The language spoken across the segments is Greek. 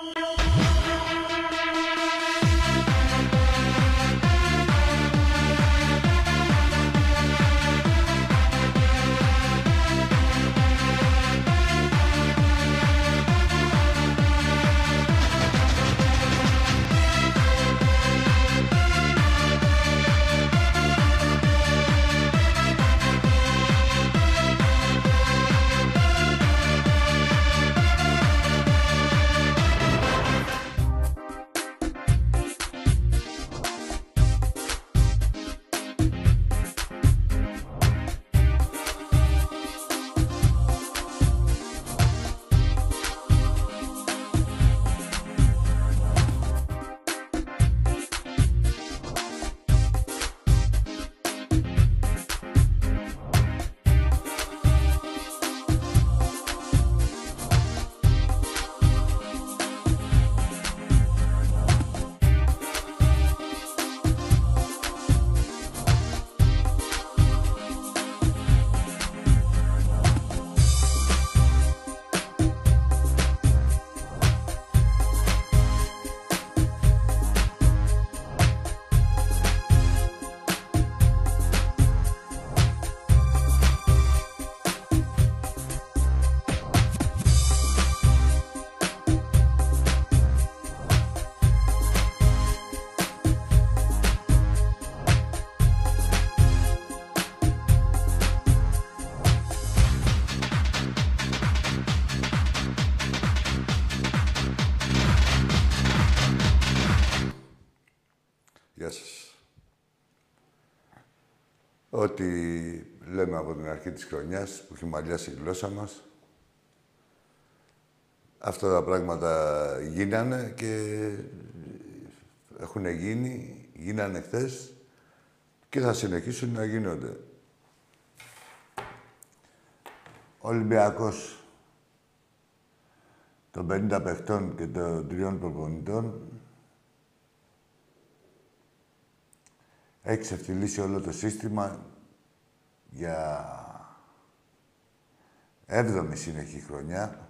Thank you. Ό,τι λέμε από την αρχή της χρονιάς που έχει μαλλιάσει η γλώσσα μας, αυτά τα πράγματα γίνανε και έχουν γίνει, γίνανε χθες και θα συνεχίσουν να γίνονται. Ο Ολυμπιακός των 50 παιχτών και των τριών προπονητών έχεις ξεφτυλίσει όλο το σύστημα για έβδομη συνεχή χρονιά.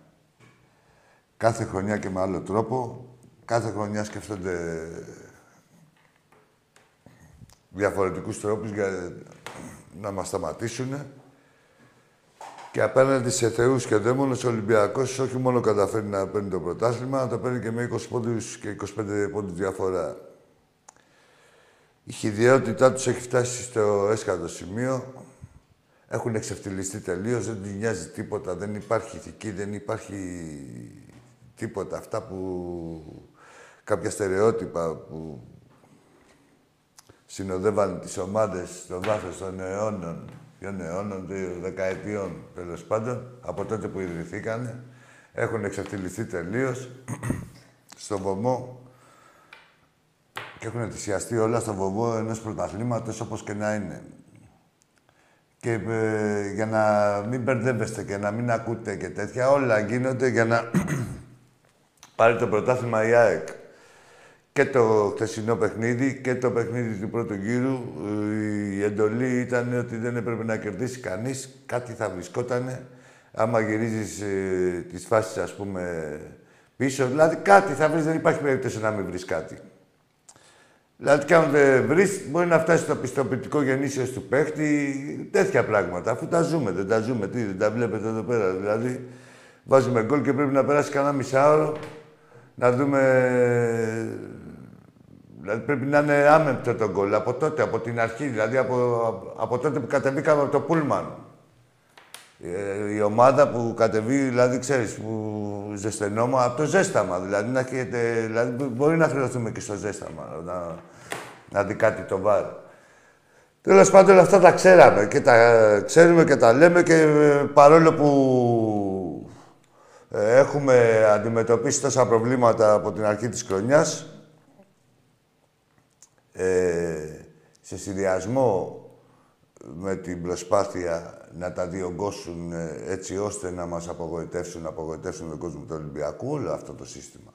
Κάθε χρονιά και με άλλο τρόπο. Κάθε χρονιά σκέφτονται διαφορετικούς τρόπους για να μας σταματήσουν. Και απέναντι σε θεούς και δαίμονες, ο Ολυμπιακός όχι μόνο καταφέρει να παίρνει το πρωτάθλημα, αλλά το παίρνει και με 20 πόντους και 25 πόντους διαφορά. Η χειδιότητά τους έχει φτάσει στο έσχατο σημείο. Έχουν εξευτελιστεί τελείως, δεν τους νοιάζει τίποτα, δεν υπάρχει ηθική, δεν υπάρχει τίποτα. Αυτά που... κάποια στερεότυπα που συνοδεύαν τις ομάδες στο βάθος των αιώνων, ποιων αιώνων, δεκαετιών τέλος πάντων, από τότε που ιδρυθήκανε, έχουν εξευτελιστεί τελείως στο βωμό και έχουν θυσιαστεί όλα στο βοβό ενός πρωταθλήματος όπως και να είναι. Και ε, για να μην μπερδεύεστε και να μην ακούτε και τέτοια, όλα γίνονται για να πάρει το πρωτάθλημα η ΑΕΚ. Και το χθεσινό παιχνίδι και το παιχνίδι του πρώτου γύρου, η εντολή ήταν ότι δεν έπρεπε να κερδίσει κανείς. Κάτι θα βρισκότανε άμα γυρίζεις ε, τις φάσεις, ας πούμε, πίσω. Δηλαδή κάτι θα βρεις, δεν υπάρχει περίπτωση να μην βρεις κάτι. Δηλαδή, και αν δεν βρεις, μπορεί να φτάσεις στο πιστοποιητικό γεννήσεως του παίχτη, τέτοια πράγματα. Αφού τα ζούμε, δεν τα ζούμε, τι, δεν τα βλέπετε εδώ πέρα. Δηλαδή, βάζουμε γκολ και πρέπει να περάσει κανένα μισάωρο να δούμε. Δηλαδή, πρέπει να είναι άμεμπτο το γκολ από τότε, από την αρχή, δηλαδή από, από τότε που κατεβήκαμε από το Πούλμαν. Ε, η ομάδα που κατεβεί, δηλαδή, ξέρεις, που ζεσθενόμα, από το ζέσταμα, δηλαδή, να έχετε, δηλαδή, μπορεί να χρειαστούμε και στο ζέσταμα, να, να δει κάτι το βάρ. Τέλος πάντων, όλα αυτά τα ξέραμε και τα ξέρουμε και τα λέμε και ε, παρόλο που ε, έχουμε αντιμετωπίσει τόσα προβλήματα από την αρχή της χρονιάς, ε, σε συνδυασμό με την προσπάθεια να τα διωγγώσουν ε, έτσι ώστε να μας απογοητεύσουν, να απογοητεύσουν τον κόσμο του Ολυμπιακού, όλο αυτό το σύστημα.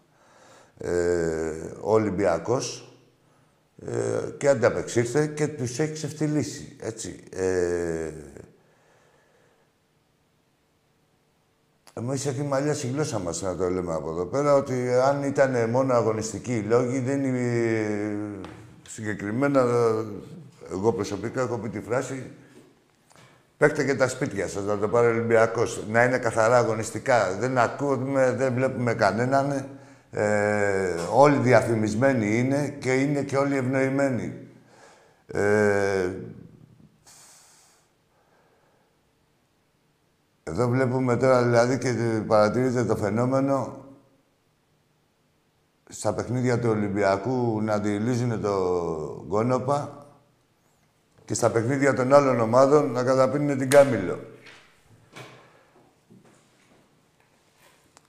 Ε, ο Ολυμπιακός ε, και ανταπεξήρθε και τους έχει ξεφτυλίσει, έτσι. Ε, Εμείς έχει μαλλιάσει η γλώσσα μας να το λέμε από εδώ πέρα ότι αν ήταν μόνο αγωνιστικοί λόγοι, δεν είναι συγκεκριμένα. Εγώ προσωπικά έχω πει τη φράση Παίχτε και τα σπίτια σας, να το πάρει ο Ολυμπιακός. Να είναι καθαρά αγωνιστικά. Δεν ακούμε, δεν βλέπουμε κανέναν. Ε, όλοι διαφημισμένοι είναι και είναι και όλοι ευνοημένοι. Ε, εδώ βλέπουμε τώρα δηλαδή και παρατηρείτε το φαινόμενο στα παιχνίδια του Ολυμπιακού να αντιλύζουν το γκόνοπα και στα παιχνίδια των άλλων ομάδων να καταπίνουν την Κάμιλο.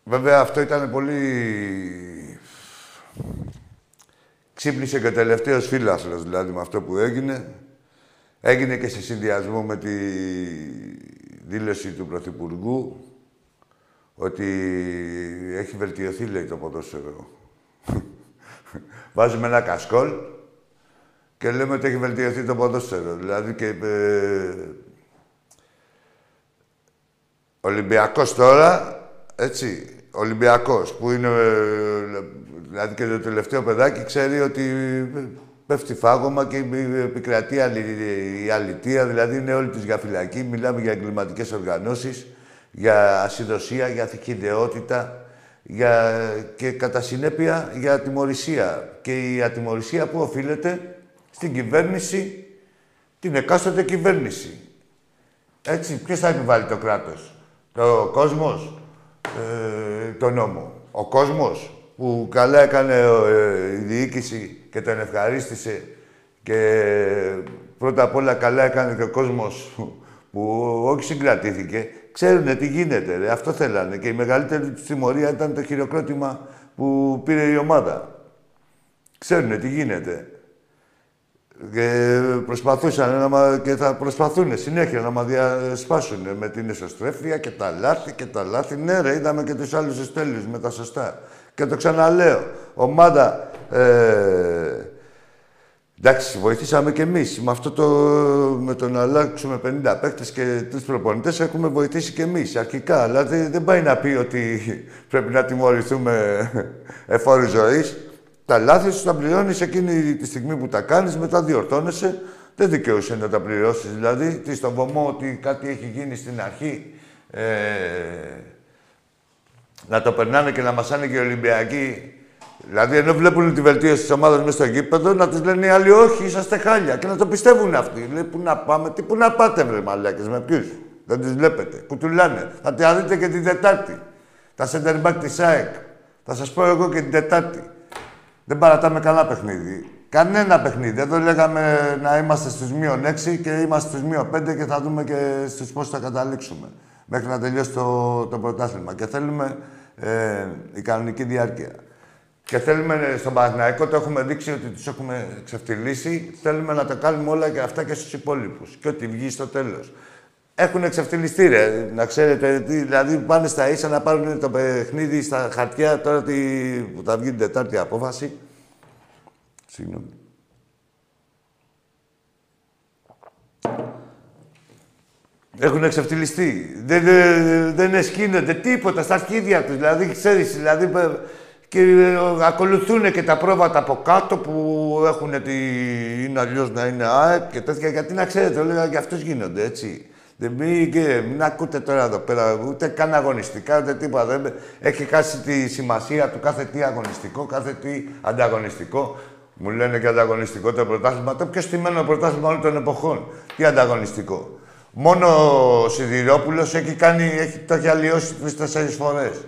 Βέβαια αυτό ήταν πολύ... Ξύπνησε και ο τελευταίος φίλαθλος, δηλαδή, με αυτό που έγινε. Έγινε και σε συνδυασμό με τη δήλωση του Πρωθυπουργού ότι έχει βελτιωθεί, λέει, το ποδόσφαιρο. Βάζουμε ένα κασκόλ και λέμε ότι έχει βελτιωθεί το ποδόσφαιρο. Δηλαδή και... Ε, Ολυμπιακός τώρα, έτσι, Ολυμπιακός, που είναι, ε, δηλαδή και το τελευταίο παιδάκι, ξέρει ότι πέφτει φάγωμα και επικρατεί η αλητία, δηλαδή είναι όλη της για φυλακή. Μιλάμε για εγκληματικές οργανώσεις, για ασυδοσία, για αθηκιδεότητα, για... και κατά συνέπεια για ατιμορρησία. Και η ατιμορρησία που οφείλεται στην κυβέρνηση, την εκάστοτε κυβέρνηση. Έτσι, ποιος θα επιβάλλει το κράτος. Το κόσμος, ε, το νόμο. Ο κόσμος που καλά έκανε ε, η διοίκηση και τον ευχαρίστησε και πρώτα απ' όλα καλά έκανε και ο κόσμος που όχι συγκρατήθηκε, ξέρουν τι γίνεται. Ρε. Αυτό θέλανε. Και η μεγαλύτερη τιμωρία ήταν το χειροκρότημα που πήρε η ομάδα. Ξέρουν τι γίνεται. Και προσπαθούσαν να, και θα προσπαθούν συνέχεια να μας διασπάσουν με την εσωστρέφεια και τα λάθη και τα λάθη. Ναι, ρε, είδαμε και τους άλλους εστέλιου με τα σωστά. Και το ξαναλέω, ομάδα. Ε, εντάξει, βοηθήσαμε κι εμείς. Με αυτό το. με το να αλλάξουμε 50 παίκτες και τρεις προπονητές έχουμε βοηθήσει κι εμείς αρχικά. Αλλά δεν πάει να πει ότι πρέπει να τιμωρηθούμε εφόρους ζωής. Τα λάθη σου τα πληρώνεις εκείνη τη στιγμή που τα κάνεις, μετά διορθώνεσαι. Δεν δικαιούσε να τα πληρώσεις. Δηλαδή, τι στον βωμό ότι κάτι έχει γίνει στην αρχή. Ε, να το περνάνε και να μασάνε και οι Ολυμπιακοί. Δηλαδή, ενώ βλέπουν τη βελτίωση της ομάδας μέσα στο γήπεδο, να τους λένε οι άλλοι Όχι, είσαστε χάλια. Και να το πιστεύουν αυτοί. Λέει, Πού να πάμε, τι πού να πάτε, βρε μαλάκες, με ποιους; Δεν τους βλέπετε. Που τους λένε. Θα τη δείτε και την Τετάρτη. Τα center back της ΑΕΚ. Θα σας πω εγώ και την Τετάρτη. Δεν παρατάμε καλά παιχνίδι. Κανένα παιχνίδι. Εδώ λέγαμε να είμαστε στους μείον 6 και είμαστε στους μείον 5 και θα δούμε και στους πώς θα καταλήξουμε. Μέχρι να τελειώσει το, το πρωτάθλημα. Και θέλουμε ε, η κανονική διάρκεια. Και θέλουμε ε, στον Παναθηναϊκό, το έχουμε δείξει ότι τους έχουμε ξεφτυλίσει. Θέλουμε να τα κάνουμε όλα και αυτά και στους υπόλοιπους. Και ό,τι βγει στο τέλος. Έχουν εξευτελιστεί, ρε. Να ξέρετε, δηλαδή πάνε στα ίσα να πάρουν το παιχνίδι στα χαρτιά τώρα τη, που θα βγει την Τετάρτη απόφαση. Συγγνώμη. Έχουν εξευτελιστεί. Δεν, δεν, δεν εσκύνονται τίποτα στα αρχίδια τους. Δηλαδή, ξέρεις, δηλαδή, και ε, ακολουθούν και τα πρόβατα από κάτω που έχουν τη... είναι αλλιώς να είναι ΑΕΚ και τέτοια. Γιατί να ξέρετε, έλεγα, για αυτούς γίνονται, έτσι. Δεν μην, μην ακούτε τώρα εδώ πέρα ούτε καν αγωνιστικά ούτε τίποτα. Δεν, έχει χάσει τη σημασία του κάθε τι αγωνιστικό, κάθε τι ανταγωνιστικό. Μου λένε και ανταγωνιστικό το πρωτάθλημα. Το πιο στημένο πρωτάθλημα όλων των εποχών. Τι ανταγωνιστικό. Μόνο ο Σιδηρόπουλος έχει κάνει, έχει, το έχει αλλοιώσει τρεις-τέσσερις φορές.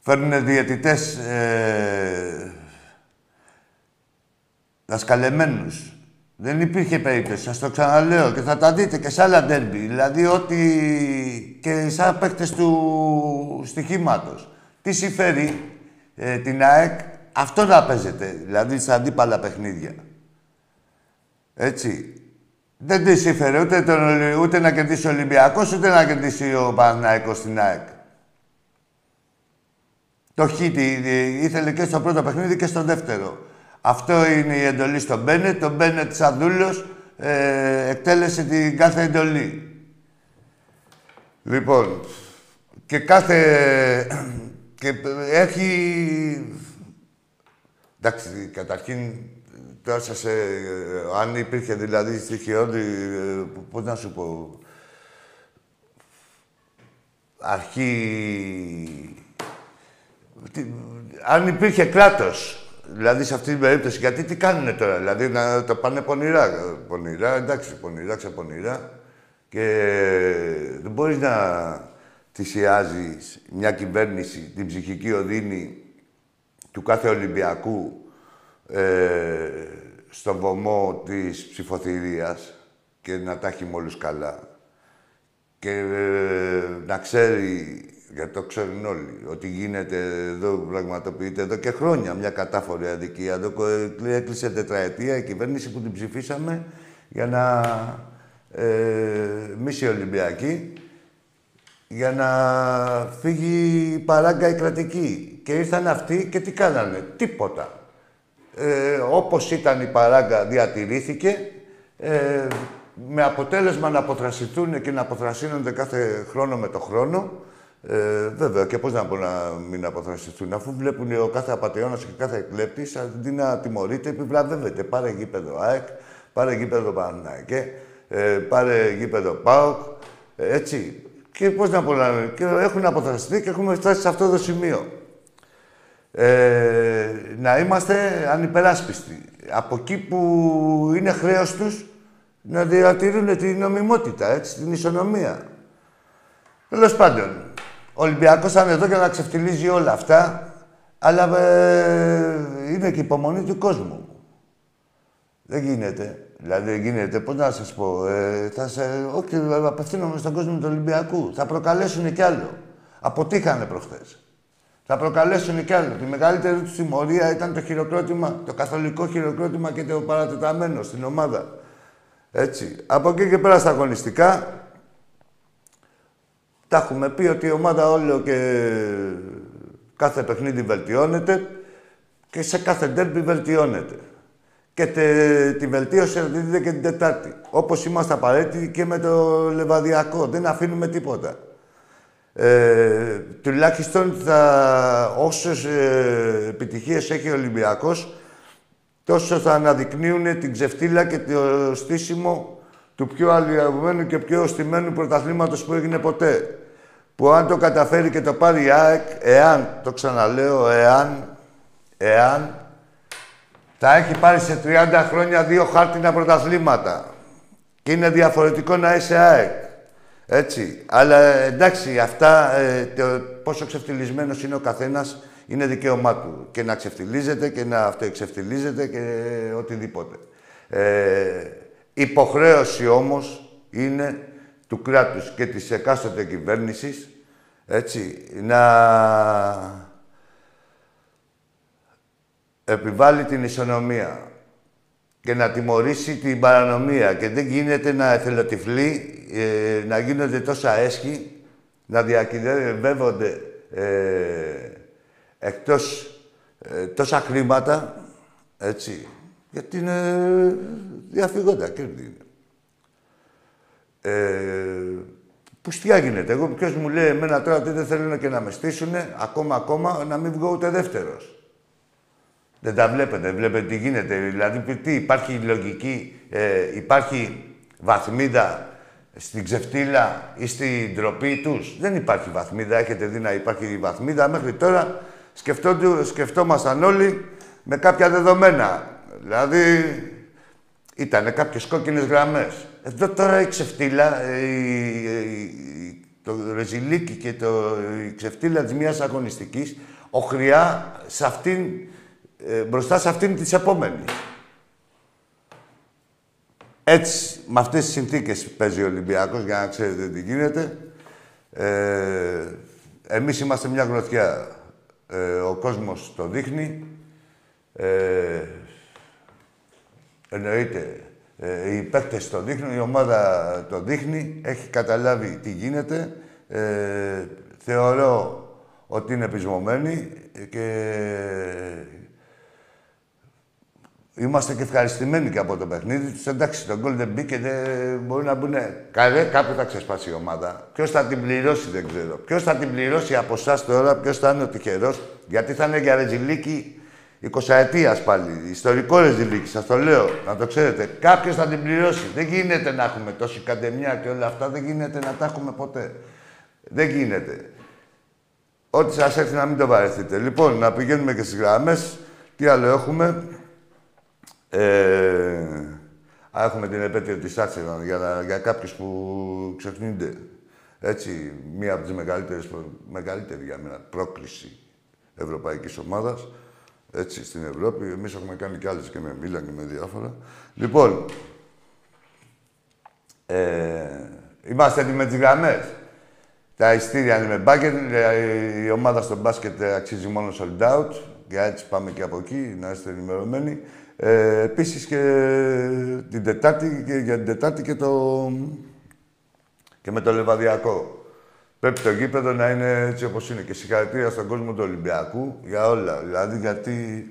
Φέρνουν διαιτητές ε, δασκαλεμένους. Δεν υπήρχε περίπτωση, σας το ξαναλέω και θα τα δείτε και σε άλλα ντέρμπι. Δηλαδή ότι και σαν παίκτες του στοιχήματος. Τι συμφέρει ε, την ΑΕΚ, αυτό να παίζετε, δηλαδή σε αντίπαλα παιχνίδια. Έτσι. Δεν τη συμφέρει ούτε, τον, ούτε να κερδίσει ο Ολυμπιακός, ούτε να κερδίσει ο Παναθηναϊκός στην ΑΕΚ. Το χίτι ήθελε και στο πρώτο παιχνίδι και στο δεύτερο. Αυτό είναι η εντολή στον Μπένετ. Το Μπένετ σαν δούλος ε, εκτέλεσε την κάθε εντολή. Λοιπόν, και κάθε... Και έχει... Εντάξει, καταρχήν, τώρα σας, ε, αν υπήρχε δηλαδή στοιχειώδη, ε, πώς να σου πω, αρχή... αν υπήρχε κράτος, δηλαδή σε αυτή την περίπτωση, γιατί τι κάνουνε τώρα, δηλαδή να το πάνε πονηρά. Πονηρά, εντάξει, πονηρά, ξεπονηρά. Και δεν μπορείς να θυσιάζεις μια κυβέρνηση, την ψυχική οδύνη του κάθε Ολυμπιακού ε, στο βωμό της ψηφοθυρίας και να τα έχει με όλους καλά. Και ε, να ξέρει, γιατί το ξέρουν όλοι, ότι γίνεται εδώ, πραγματοποιείται εδώ και χρόνια μια κατάφορη αδικία. Εδώ έκλεισε τετραετία η κυβέρνηση που την ψηφίσαμε για να ε, μίση Ολυμπιακή για να φύγει η παράγκα η κρατική. Και ήρθαν αυτοί και τι κάνανε. Τίποτα. Ε, όπως ήταν η παράγκα διατηρήθηκε ε, με αποτέλεσμα να αποθρασιτούν και να αποθρασύνονται κάθε χρόνο με το χρόνο. Ε, βέβαια, και πώς να μπορούν να μην αποθρασιστούν, αφού βλέπουν ο κάθε απαταιώνας και κάθε εκλέπτης, αντί να τιμωρείται, επιβλαβεύεται. Πάρε γήπεδο ΑΕΚ, πάρε γήπεδο Παναναϊκέ, ε, πάρε γήπεδο ΠΑΟΚ, έτσι. Και πώς να πω, και έχουν αποθραστεί και έχουμε φτάσει σε αυτό το σημείο. Ε, να είμαστε ανυπεράσπιστοι. Από εκεί που είναι χρέος τους να διατηρούν την νομιμότητα, έτσι, την ισονομία. Τέλος πάντων, ο Ολυμπιακός θα είναι εδώ για να ξεφτιλίζει όλα αυτά, αλλά ε, είναι και υπομονή του κόσμου. Δεν γίνεται. Δηλαδή δεν γίνεται, πώς να σας πω, ε, θα σε, όχι, απευθύνομαι στον κόσμο του Ολυμπιακού. Θα προκαλέσουν κι άλλο. Αποτύχανε προχθές. Θα προκαλέσουν κι άλλο. Τη μεγαλύτερη τους τιμωρία ήταν το χειροκρότημα, το καθολικό χειροκρότημα και το παρατεταμένο στην ομάδα. Έτσι. Από εκεί και πέρα στα αγωνιστικά, τα έχουμε πει ότι η ομάδα όλο και κάθε παιχνίδι βελτιώνεται και σε κάθε ντέρμπι βελτιώνεται και τε, τη βελτίωση θα τη δείτε και την Τετάρτη. Όπως είμαστε απαραίτητοι και με το Λεβαδιακό. Δεν αφήνουμε τίποτα. Ε, τουλάχιστον θα, όσες ε, επιτυχίες έχει ο Ολυμπιακός, τόσο θα αναδεικνύουν την ξεφτύλα και το στήσιμο του πιο αλληλεγμένου και πιο στημένου πρωταθλήματος που έγινε ποτέ. Που αν το καταφέρει και το πάρει η ΑΕΚ, εάν, το ξαναλέω, εάν, εάν θα έχει πάρει σε 30 χρόνια δύο χάρτινα πρωταθλήματα. Και είναι διαφορετικό να είσαι ΑΕΚ. Έτσι. Αλλά εντάξει, αυτά, ε, το, πόσο ξεφτυλισμένος είναι ο καθένας, είναι δικαίωμά του. Και να ξεφτυλίζεται και να αυτοεξεφτυλίζεται και οτιδήποτε. Ε, υποχρέωση όμως είναι του κράτους και της εκάστοτε κυβέρνησης, έτσι, να επιβάλλει την ισονομία και να τιμωρήσει την παρανομία. Και δεν γίνεται να εθελοτυφλεί, ε, να γίνονται τόσα έσχη, να διακυβεύονται ε, εκτός ε, τόσα χρήματα, έτσι, γιατί είναι διαφυγόντα κέρδη. Ε, Πουστιά γίνεται. Εγώ ποιος μου λέει εμένα τώρα ότι δεν θέλουν και να με στήσουν, ακόμα ακόμα να μην βγω ούτε δεύτερος. Δεν τα βλέπετε, βλέπετε τι γίνεται. Δηλαδή, τι, υπάρχει λογική, ε, υπάρχει βαθμίδα στην ξεφτύλα ή στην ντροπή τους; Δεν υπάρχει βαθμίδα. Έχετε δει να υπάρχει βαθμίδα. Μέχρι τώρα σκεφτόμασταν όλοι με κάποια δεδομένα. Δηλαδή, ήταν κάποιες κόκκινες γραμμές. Εδώ τώρα η ξεφτύλα, ε, η, το ρεζιλίκι και το, η ξεφτύλα της μιας αγωνιστικής, οχριά σε αυτήν ε, μπροστά σε αυτήν της επόμενη. Έτσι, με αυτές τις συνθήκες παίζει ο Ολυμπιακός, για να ξέρετε τι γίνεται. Ε, εμείς είμαστε μια γροθιά. Ε, ο κόσμος το δείχνει. Ε, εννοείται, ε, οι παίκτες το δείχνουν, η ομάδα το δείχνει, έχει καταλάβει τι γίνεται. Ε, θεωρώ ότι είναι πεισμωμένη και Είμαστε και ευχαριστημένοι και από το παιχνίδι τους. Εντάξει, το γκολ δεν μπήκε, δεν μπορεί να μπουν. Καλέ, κάπου θα ξεσπάσει η ομάδα. Ποιος θα την πληρώσει, δεν ξέρω. Ποιος θα την πληρώσει από εσάς τώρα, ποιος θα είναι ο τυχερός. Γιατί θα είναι για ρεζιλίκη 20 ετία πάλι. Ιστορικό ρεζιλίκη, σας το λέω, να το ξέρετε. Κάποιος θα την πληρώσει. Δεν γίνεται να έχουμε τόση καντεμιά και όλα αυτά. Δεν γίνεται να τα έχουμε ποτέ. Δεν γίνεται. Ό,τι σας έρθει να μην το βαρεθείτε. Λοιπόν, να πηγαίνουμε και στις γραμμές. Τι άλλο έχουμε; Ε, έχουμε την επέτειο της Άτσεβαν για, για κάποιους που ξεχνούνται. Έτσι, μία από τις μεγαλύτερες, μεγαλύτερη για μένα πρόκληση ευρωπαϊκής ομάδας. Έτσι, στην Ευρώπη. Εμείς έχουμε κάνει κι άλλες και με Μίλαν και με διάφορα. Λοιπόν, ε, είμαστε έτοιμοι με τις γραμμές. Τα ειστήρια είναι με μπάσκετ. Η ομάδα στο μπάσκετ αξίζει μόνο sold out. Για έτσι πάμε και από εκεί, να είστε ενημερωμένοι. Ε, επίσης και την Τετάρτη, και για την Τετάρτη και, το... και με το Λεβαδιακό. Πρέπει το γήπεδο να είναι έτσι όπως είναι. Και συγχαρητήρια στον κόσμο του Ολυμπιακού για όλα. Δηλαδή γιατί,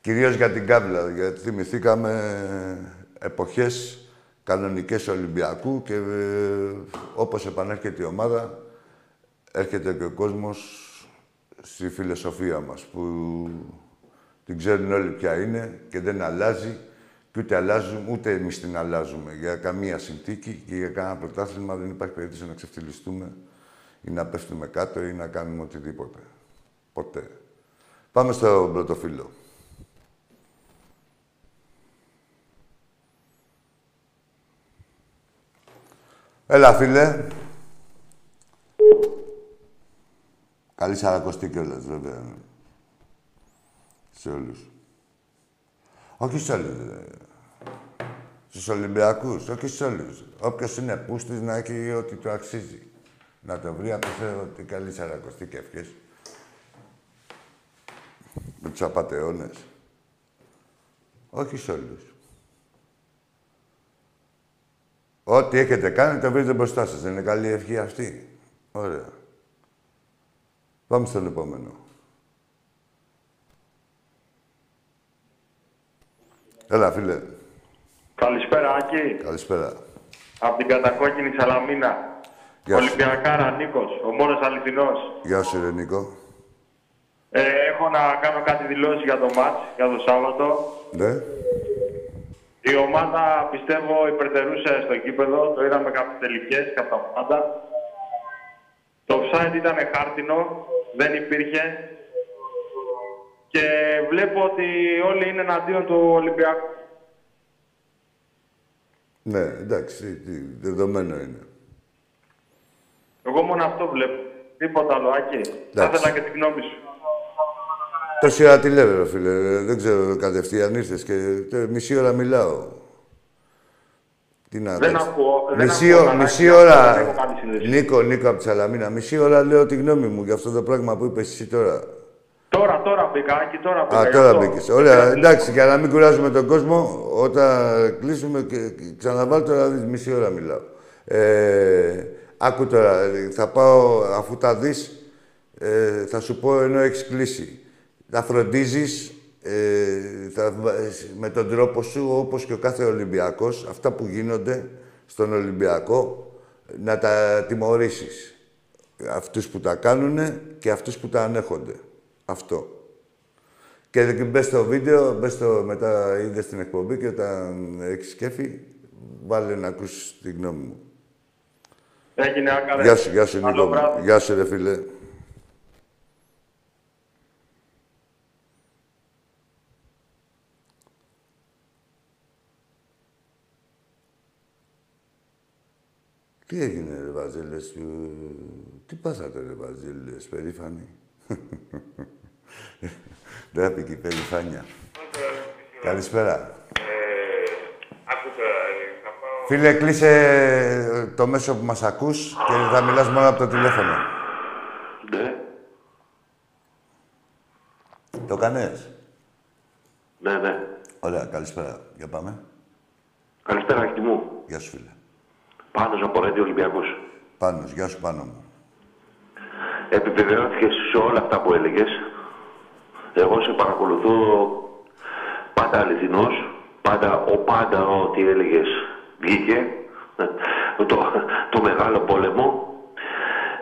κυρίως για την κάβλα, γιατί θυμηθήκαμε εποχές κανονικές Ολυμπιακού και ε, όπως επανέρχεται η ομάδα, έρχεται και ο κόσμος στη φιλοσοφία μας, που την ξέρουν όλοι ποια είναι και δεν αλλάζει και ούτε αλλάζουμε, ούτε εμείς την αλλάζουμε για καμία συνθήκη και για κανένα πρωτάθλημα δεν υπάρχει περίπτωση να ξεφτυλιστούμε ή να πέφτουμε κάτω ή να κάνουμε οτιδήποτε. Ποτέ. Πάμε στο πρώτο φίλο. Έλα, φίλε. Καλή σαρακοστή κιόλας, βέβαια σε όλους. Όχι σε όλους. Στους Ολυμπιακούς, όχι σε όλους. Όποιος είναι πούστης να έχει ό,τι του αξίζει. Να το βρει από ότι καλή σαρακοστή και ευχές. Με τους απατεώνες. Όχι σε όλους. Ό,τι έχετε κάνει το βρείτε μπροστά σας. Δεν είναι καλή ευχή αυτή. Ωραία. Πάμε στον επόμενο. Έλα, φίλε. Καλησπέρα, Άκη. Καλησπέρα. Από την κατακόκκινη Σαλαμίνα. Γεια σου. Ολυμπιακάρα Νίκος, ο μόνος αληθινός. Γεια σου, ρε Νίκο. Ε, έχω να κάνω κάτι δηλώσεις για το μάτς, για το Σάββατο. Ναι. Η ομάδα, πιστεύω, υπερτερούσε στο κήπεδο. Το είδαμε κάποιες τελικές, κατά πάντα. Το offside ήταν χάρτινο, δεν υπήρχε. Και βλέπω ότι όλοι είναι εναντίον του Ολυμπιακού. Ναι, εντάξει, τι, δεδομένο είναι. Εγώ μόνο αυτό βλέπω. Τίποτα άλλο, Άκη. Θα Εντάξει. ήθελα και την γνώμη σου. Τόση ώρα τι λέμε, ρε φίλε. Δεν ξέρω, κατευθείαν ήρθες και τε- μισή ώρα μιλάω. Τι να Δεν εντάξει. ακούω, δεν Μισή, ακούω ω- κανένα μισή κοινό, ώρα. δεν έχω κάνει συνέντευξη. Νίκο, Νίκο από τη Σαλαμίνα. Μισή ώρα λέω τη γνώμη μου για αυτό το πράγμα που είπες εσύ τώρα. Τώρα, τώρα μπήκα, Άκη, τώρα μπήκα. Α, γι' τώρα αυτό. μπήκες. Ωραία, εντάξει, για να μην κουράζουμε τον κόσμο, όταν κλείσουμε και και ξαναβάλω τώρα, δεις, μισή ώρα μιλάω. Ε, άκου τώρα, ε, θα πάω, αφού τα δεις, ε, θα σου πω ενώ έχεις κλείσει. Θα φροντίζεις ε, θα, βα- με τον τρόπο σου, όπως και ο κάθε Ολυμπιακός, αυτά που γίνονται στον Ολυμπιακό, να τα τιμωρήσεις. Αυτούς που τα κάνουν και αυτούς που τα ανέχονται. Αυτό. Και μπες στο βίντεο, μπες στο, μετά είδες την εκπομπή και όταν έχεις κέφι, βάλε να ακούσει τη γνώμη μου. Έγινε άκαρε. Γεια σου, γεια σου, Καλό Νίκο. μου. βράδυ. Γεια σου, ρε φίλε. Τι έγινε, ρε Βαζέλες, ε, τι πάθατε, ρε Βαζέλες, περήφανοι; Δεν έπηκε η περηφάνεια. Καλησπέρα. Φίλε, κλείσε ε, το μέσο που μας ακούς και θα μιλάς μόνο από το τηλέφωνο. Ναι, Το κάνες; ναι, ναι. Ωραία, καλησπέρα. Για πάμε. Καλησπέρα, Άκη μου. Γεια σου, φίλε. Πάνω από Ρέντι Ολυμπιακός. Πάνος, γεια σου, πάνω μου. Επιβεβαιώθηκες σε όλα αυτά που έλεγες. Εγώ σε παρακολουθώ πάντα πάντα αληθινός, πάντα, ο πάντα ό,τι έλεγες βγήκε, το, το μεγάλο πόλεμο.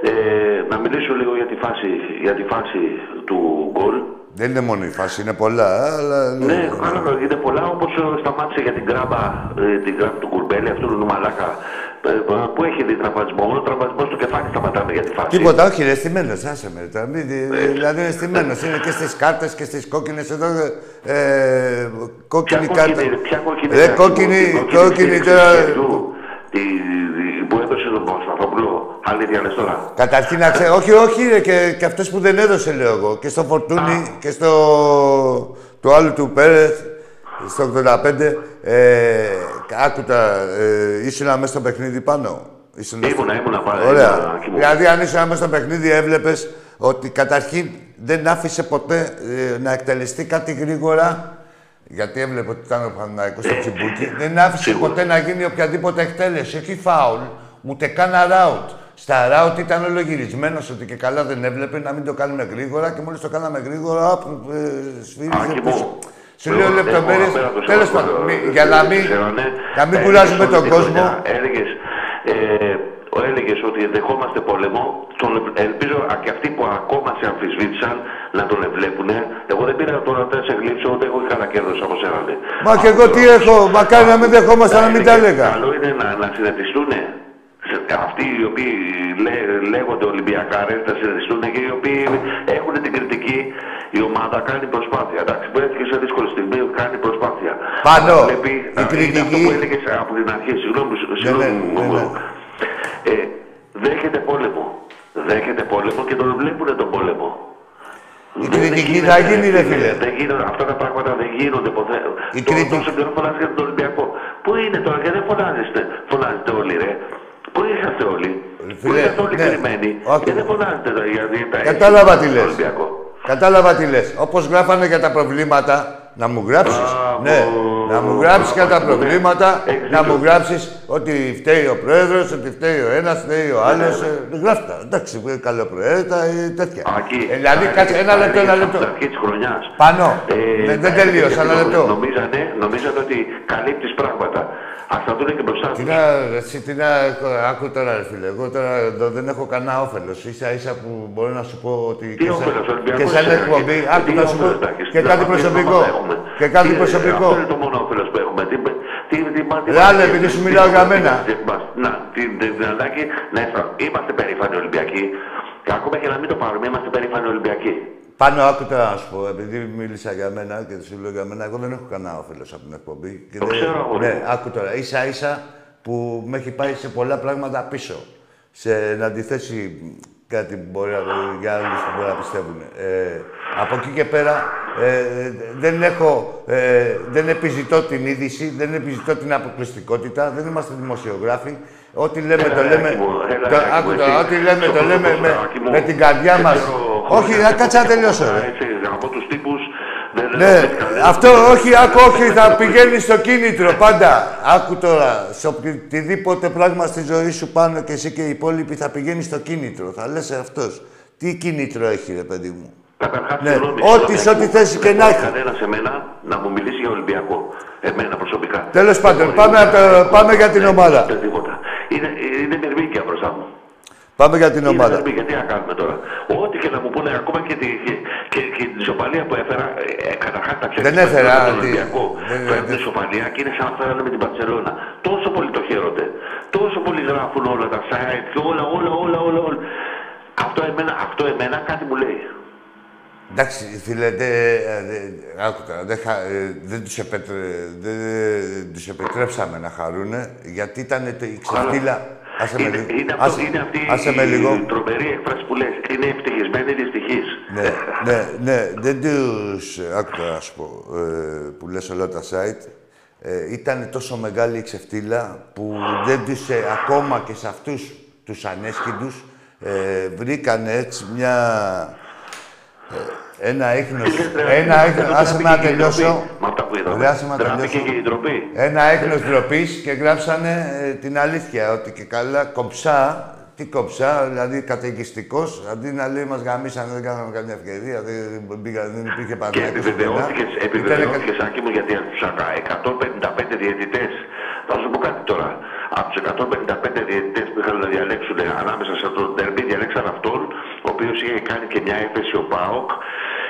Ε, να μιλήσω λίγο για τη φάση, για τη φάση του γκολ. Δεν είναι μόνο η φάση, είναι πολλά, αλλά... Ναι, αλλά είναι πολλά όπως σταμάτησε για την κράμπα, ε, την κράμπα του Κουρμπέλη, αυτού του μαλάκα ε, που έχει δει τραυματισμό. Μόνο τραυματισμός στο κεφάλι σταματάμε για τη φάση. Τίποτα, όχι, είναι αισθημένο. Άσε με. τώρα, μην- Δηλαδή είναι αισθημένο. Είναι και στις κάρτες και στις κόκκινες εδώ. Ε, κόκκινη Ποια κάρτα. κόκκινη, ποια κόκκινη, Ε, κάρτα, κόκκινη, η κόκκινη της τώρα. Χεριού, τη- τη- που έδωσε τον Παπασταθόπουλο. Αλήθεια λες τώρα. Καταρχήν να ξέρει, όχι, όχι, ρε, και, και αυτός που δεν έδωσε, λέω εγώ. Και στο Φορτούνι και στο. το άλλο του Πέρεθ, στο 85. Ε, άκουτα, ε, ήσουν μέσα στο παιχνίδι πάνω. Ήσουν Ήμουνα, ήμουνα πάρα Ωραία. ήμουνα, εκεί μου. Δηλαδή, αν ήσουν μέσα στο παιχνίδι, έβλεπες ότι καταρχήν δεν άφησε ποτέ ε, να εκτελεστεί κάτι γρήγορα. Γιατί έβλεπε ότι ήταν ο Παναναϊκός στο τσιμπούκι. Δεν άφησε σίγουρα. ποτέ να γίνει οποιαδήποτε εκτέλεση. Όχι φάουλ, ούτε καν ράουτ. Στα ράουτ ήταν όλο γυρισμένος ότι και καλά δεν έβλεπε να μην το κάνουμε γρήγορα και μόλις το κάναμε γρήγορα, απ, ε, σφύριζε Άκη πίσω. Μου, Σου λέω εγώ λεπτομέρειες. έχω απέρα το Τέλος σώμα, πάντων, μη- ε, για να μην, ξέρανε. να μην Έλεγες κουράζουμε όλη τον τη κόσμο. χρονιά, Έλεγες, ε, έλεγες ότι δεχόμαστε πόλεμο. Τον, ελπίζω α, και αυτοί που ακόμα σε αμφισβήτησαν να τον βλέπουν. Εγώ δεν πήρα τώρα να σε γλύψω, ούτε εγώ είχα κέρδος από σένα. ναι. Μα και εγώ τι έχω, μακάρι να μην δεχόμασταν να μην τα έλεγα. Καλό είναι να, να συνετιστούν αυτοί οι οποίοι λέ, λέγονται Ολυμπιακάρες, να συνετιστούν και οι οποίοι έχουν την κριτική. Η ομάδα κάνει προσπάθεια. Εντάξει, βρέθηκε σε δύσκολη στιγμή, κάνει προσπάθεια. Πάνω. Αλλά Βλέπει, Η είναι κριτική- αυτό που έλεγε από την αρχή. Συγγνώμη, συγγνώμη ναι, ναι, μου. ναι. Ε, δέχεται πόλεμο. Δέχεται πόλεμο και τον βλέπουν τον πόλεμο. Η Δεν κριτική γίνεται, θα γίνει, ρε φίλε. Δεν γίνονται, αυτά τα πράγματα δεν γίνονται ποτέ. Η Το- κριτική- Τόσο καιρό φωνάζεις για τον Ολυμπιακό. Πού είναι τώρα και δεν φωνάζεστε, φωνάζετε όλοι, ρε. Πού είσαστε όλοι; Πού Φίλε, είσαστε όλοι ναι. κρυμμένοι; Όχι. Και δεν φωνάζετε τώρα για για τα Κατάλαβα τι τον λες. Ολυμπιακό. Κατάλαβα τι λες. Όπως γράφανε για τα προβλήματα, να μου γράψεις. Μπράβο. Ναι, να μου γράψεις για τα Ναι. προβλήματα, Έχεις να δίκιο. μου γράψεις ότι φταίει ο πρόεδρος, ότι φταίει ο ένας, φταίει ο άλλος. ε, Γράφτα. Εντάξει, ε, καλοπροαίρετα ή τέτοια. Εκεί. Ε, Δηλαδή, κάτσε ένα λεπτό, ένα λεπτό. Στην αρχή της χρονιάς. Πάνω. Ε, Δεν- δεν τα τελείωσα, έλεγες ένα και λεπτό. Νομίζανε, νομίζανε ότι καλύπτεις πράγματα. Ας τα δούνε και μπροστά Τι τους. να, εσύ, τι να, άκου τώρα ρε φίλε, εγώ τώρα εδώ δεν έχω κανένα όφελος. Ίσα ίσα που μπορώ να σου πω ότι Τι και, όφελος, σε, Ολυμπιακός και σαν είσαι, εκπομπή, και- άκου τι να σου πω, όφελος θα έχεις, και τι κάτι να- προσωπικό. Τι έχουμε. Και κάτι Τι- προσωπικό. Αυτό είναι το μόνο όφελος που έχουμε. Τι, τι, τι, τι, Ρε, άλλε, επειδή σου μιλάω για μένα. Να, την την δυνατάκι να αισθα- Είμαστε περήφανοι Ολυμπιακοί. Και ακόμα και να μην το πάρουμε, είμαστε περήφανοι Ολυμπιακοί. Πάνω άκου τώρα να σου πω, επειδή μίλησα για μένα και σου λέω για μένα, εγώ δεν έχω κανένα όφελος από την εκπομπή. Και Το δεν- ξέρω, αγόρι Ναι, μου. άκου τώρα. ίσα ίσα που με έχει πάει σε πολλά πράγματα πίσω. Σε να αντιθέσει κάτι που μπορεί να, για άλλους που μπορεί να πιστεύουν. Ε, από εκεί και πέρα ε, δεν έχω, ε, δεν επιζητώ την είδηση, δεν επιζητώ την αποκλειστικότητα, δεν είμαστε δημοσιογράφοι. Ό,τι λέμε Έλα, το λέμε. Άκη μου, έλα, το- Άκη μου, άκου τώρα, εσύ. ό,τι λέμε Στο το λέμε πρώτο με, Άκη μου, με την καρδιά δεν μας. ξέρω, Όχι, χωρίς να κάτσε να να τελειώσω. ρε. Έτσι, από τους τύπους δεν Ναι, δεν κανένα. αυτό όχι, άκου, όχι, θα πηγαίνει στο κίνητρο πάντα. Άκου τώρα, σε οτιδήποτε πράγμα στη ζωή σου πάνω και εσύ και οι υπόλοιποι θα πηγαίνει στο κίνητρο. Θα λες αυτός. Τι κίνητρο έχει, ρε παιδί μου; Καταρχάς, Ναι, συγγνώμη, ό,τι- συγγνώμη, σε ό,τι μου, θέση και δεν να μπορεί έχει. κανένας εμένα να μου μιλήσει για Ολυμπιακό. Εμένα προσωπικά. Τέλος Δεν πάντων, μπορεί πάμε να- από το- πάμε για την δεν ομάδα. γίνεται τίποτα. Είναι, είναι μυρμήγκια μπροστά μου. Πάμε για την Είναι ομάδα. μυρμήγκια, τι να κάνουμε τώρα; Ό,τι και να μου πούνε, ακόμα και, τη, και, και, και την ισοπαλία που έφερα, ε, καταρχάς τα ξέρεις. Δεν έφερα, με τον τι- Ολυμπιακό. δεν- Φέρνουν δεν- ισοπαλίας και είναι σαν να φέρανε με την Παρσελώνα. Τόσο πολύ το χαίρονται. Τόσο πολύ γράφουν όλα τα site και όλα, όλα, όλα, όλα. όλα. Αυτό εμένα, αυτό εμένα κάτι μου λέει. Εντάξει, φίλε, δε, ε, δε, άκου τώρα, δεν, χα- ε, δεν, τους επέτρε, δεν τους επιτρέψαμε να χαρούνε, γιατί ήταν το- η ξεφτύλα... Άσε με Είναι, λίγο. είναι, αυτό, Άσε- είναι αυτή άσε με η λίγο. τρομερή έκφραση που λες. Είναι ευτυχισμένοι δυστυχείς. Ναι, ναι, ναι, δεν τους... Άκου τώρα να σου πω, ε, που λες όλα τα site. Ε, ήταν τόσο μεγάλη η ξεφτύλα που δεν τους, ε, ακόμα και σε αυτούς τους ανέσχυντους, ε, βρήκανε έτσι μια... ε, ένα ίχνος, Τι λες, ρε, ένα δεν ίχνος, το άσε με να τράπηκε και η τελειώσω. ντροπή. Με αυτά που είδαμε. Ρε, άσε με να Τράπηκε τελειώσω. και η ντροπή. Ένα έκνος ντροπή και γράψανε ε, την αλήθεια ότι και καλά κομψά Τι κόψα, δηλαδή καταιγιστικό, αντί να λέει μα γαμίσανε, δεν κάναμε καμιά ευκαιρία, δεν, πήγα, δεν υπήρχε Και πανάκια. επιβεβαιώθηκε, επιβεβαιώθηκε Σάκη μου, γιατί από του 155 διαιτητέ, θα σου πω κάτι τώρα. Από του 155 διαιτητέ που είχαν να διαλέξουν ανάμεσα σε αυτό το τερμπή, διαλέξαν αυτόν, ο οποίος είχε κάνει και μια έφεση ο Πάοκ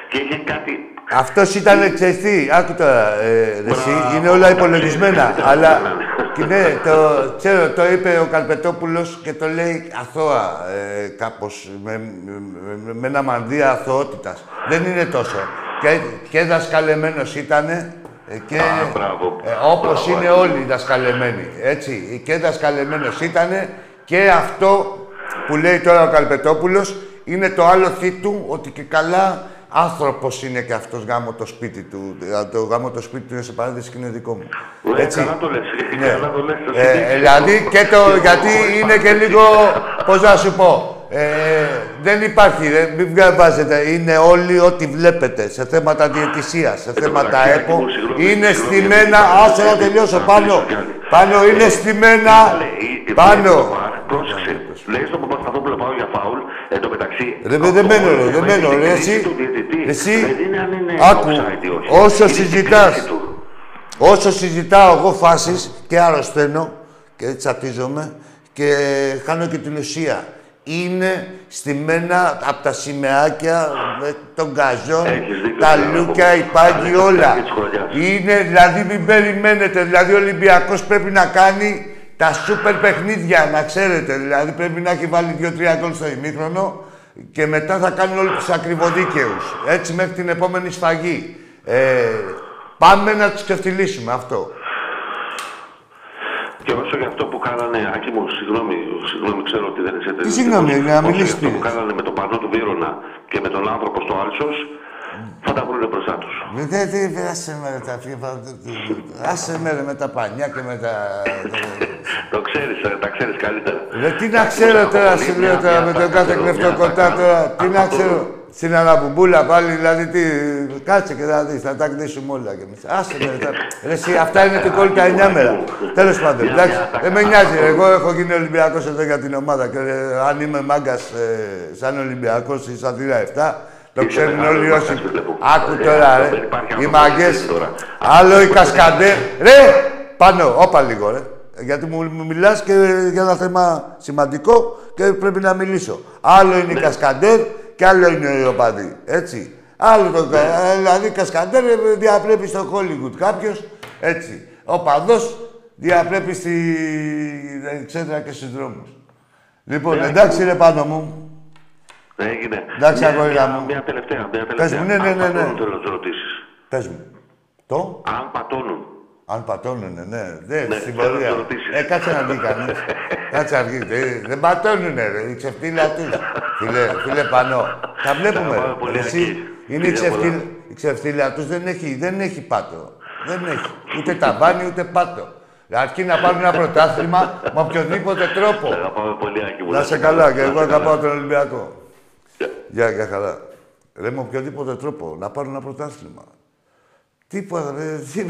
και είχε κάτι. Αυτός ήταν, ξέρεις τι, άκου τώρα, ε, ρε, εσύ, Μπράβο, είναι όλα εντάξει, υπολογισμένα. εντάξει, αλλά, εντάξει. και ναι, το, ξέρω, το είπε ο Καλπετόπουλος και το λέει αθώα, ε, κάπως, με, με, με ένα μανδύα αθωότητας. Δεν είναι τόσο. Και, και δασκαλεμένος ήτανε, ε, και Α, μπράβο. ε, όπως Μπράβο, είναι Άκη. όλοι οι δασκαλεμένοι, έτσι. Και δασκαλεμένος ήτανε και αυτό που λέει τώρα ο Καλπετόπουλος είναι το άλλο θή του ότι και καλά άνθρωπος είναι και αυτός γάμο το σπίτι του. Δηλαδή, Το γάμο το σπίτι του είναι σε παράδειγμα και είναι δικό μου. Ναι, καλά το λες, Ναι. καλά το λες, το Ε, συνήθιζα. δηλαδή και το, γιατί είναι και λίγο, πώς να σου πω, ε, δεν υπάρχει, δεν, μην βάζετε, είναι όλοι ό,τι βλέπετε σε θέματα διαιτησίας, σε θέματα μεταξύ, ΕΠΟ, Άκη μου, συγγνώμη, είναι συγγνώμη, στημένα, γιατί- άσε να τελειώσω, Να πάνω, αφήσω κι άλλη. πάνω είναι στημένα, Καλέ, η- η- πάνω. η- Πρόσεξε. Λέει στον Παπασταθόπουλο πάω για φάουλ. Εν τω μεταξύ. Ρε, με, δεν αυτό μένω, όλο ρε, το δεν θέμα μένω, είναι ρε, η εσύ, κρίση του διαιτητή. εσύ, Δεν είναι αν είναι άκου, offside ή όχι. όσο Είναι η συζητάς, κρίση του. Όσο συζητάω εγώ φάσεις και αρρωσταίνω και τσατίζομαι και χάνω και την ουσία. Είναι στημένα από τα σημαίακια με τον καζόν, Έχεις δίκιο, τα φίλε, λούκια, από- οι πάγκοι, Καλή όλα. κατάσταση της χρονιάς. Είναι, δηλαδή μην περιμένετε, δηλαδή ο Ολυμπιακός πρέπει να κάνει τα σούπερ παιχνίδια, να ξέρετε. Δηλαδή πρέπει να έχει βάλει δύο-τρία γκολ στο ημίχρονο και μετά θα κάνουν όλοι τους ακριβοδίκαιους. Έτσι μέχρι την επόμενη σφαγή. Ε, πάμε να τους ξεφτυλίσουμε αυτό. Και όσο για αυτό που κάνανε, Άκη μου, συγγνώμη, συγγνώμη, ξέρω ότι δεν είσαι Τι συγγνώμη, να Όσο μιλήσεις για αυτό τι. που κάνανε με τον Πανό του Βίρονα και με τον άνθρωπο στο Άλσος, θα τα βρούνε μπροστά τους. Δεν, δεν, δεν, άσε με ρε, τα φύγα, άσε με ρε, με τα πανιά και με τα... Το ξέρεις, ε, τα ξέρεις καλύτερα. Ρε, τι να ξέρω τώρα, σου λέω τώρα με τον κάθε κλεφτοκοτά τώρα, τι να ξέρω. Στην αναμπουμπούλα πάλι, δηλαδή τι, κάτσε και θα δεις, θα τα κνήσουμε όλα κι εμείς. Άσε με, ρε, τα- ρε, εσύ, αυτά είναι του κόλ τα εννιά μέρα. Τέλος πάντων, εντάξει, δεν με νοιάζει, ρε, εγώ έχω γίνει Ολυμπιακός εδώ για την ομάδα και ρε, αν είμαι μάγκας ε, σαν Ολυμπιακός ή σαν θύρα 7, το Είσαι ξέρουν μεγάλος όλοι μάγκας, όσοι. φίλε μου. Άκου Ε, τώρα, αυτό ρε, δεν υπάρχει οι άνθρωπος μάγκες, τώρα. άλλο οι κασκαντέρ. Ρε, πάνω, όπα λίγο, ρε. Γιατί μου, μου μιλάς και για ένα θέμα σημαντικό και πρέπει να μιλήσω. Άλλο είναι οι κασκαντέρ και άλλο είναι οι οπαδοί. Έτσι. Άλλο το κα- Δηλαδή, κασκαντέρ ε, διαπρέπει στο Hollywood κάποιος. Έτσι. Ο παδός διαπρέπει στη εξέδρα και στους δρόμους. Λοιπόν, εντάξει ρε πάνω μου. Έγινε. Εντάξει, Μια- αγόρια μια- μου. Μια τελευταία, μια Πες τελευταία. μου, ναι, ναι, Αν ναι, ναι. πατώνουν, θέλω να σε ρωτήσεις. Πες μου. Το; Αν πατώνουν. Αν πατώνουνε, ναι. Δεν, Ναι, στην θέλω να πορεία. το ρωτήσεις. Ε, κάτσε να δει κανείς. κάτσε να δει. Ε, δεν πατώνουνε, ρε. Η ξεφτύλα τους. φίλε, φίλε Πανώ. Τα βλέπουμε. Θα πάμε πολύ ρε. Εσύ, εκεί. είναι η Φιλιά ξεφτύλα, πολλά. η ξεφτύλα τους δεν έχει, δεν έχει πάτο. Δεν έχει. Ούτε ταβάνι, ούτε πάτο. Αρκεί να πάρουν ένα πρωτάθλημα με οποιοδήποτε τρόπο. Αγαπάμε πολύ, Άκη μου. Να σε καλά και εγώ αγαπάω τον Ολυμπιακό. Γεια, για χαρά. Ρε με οποιοδήποτε τρόπο να πάρουν ένα πρωτάθλημα. Τίποτα, ρε. τι-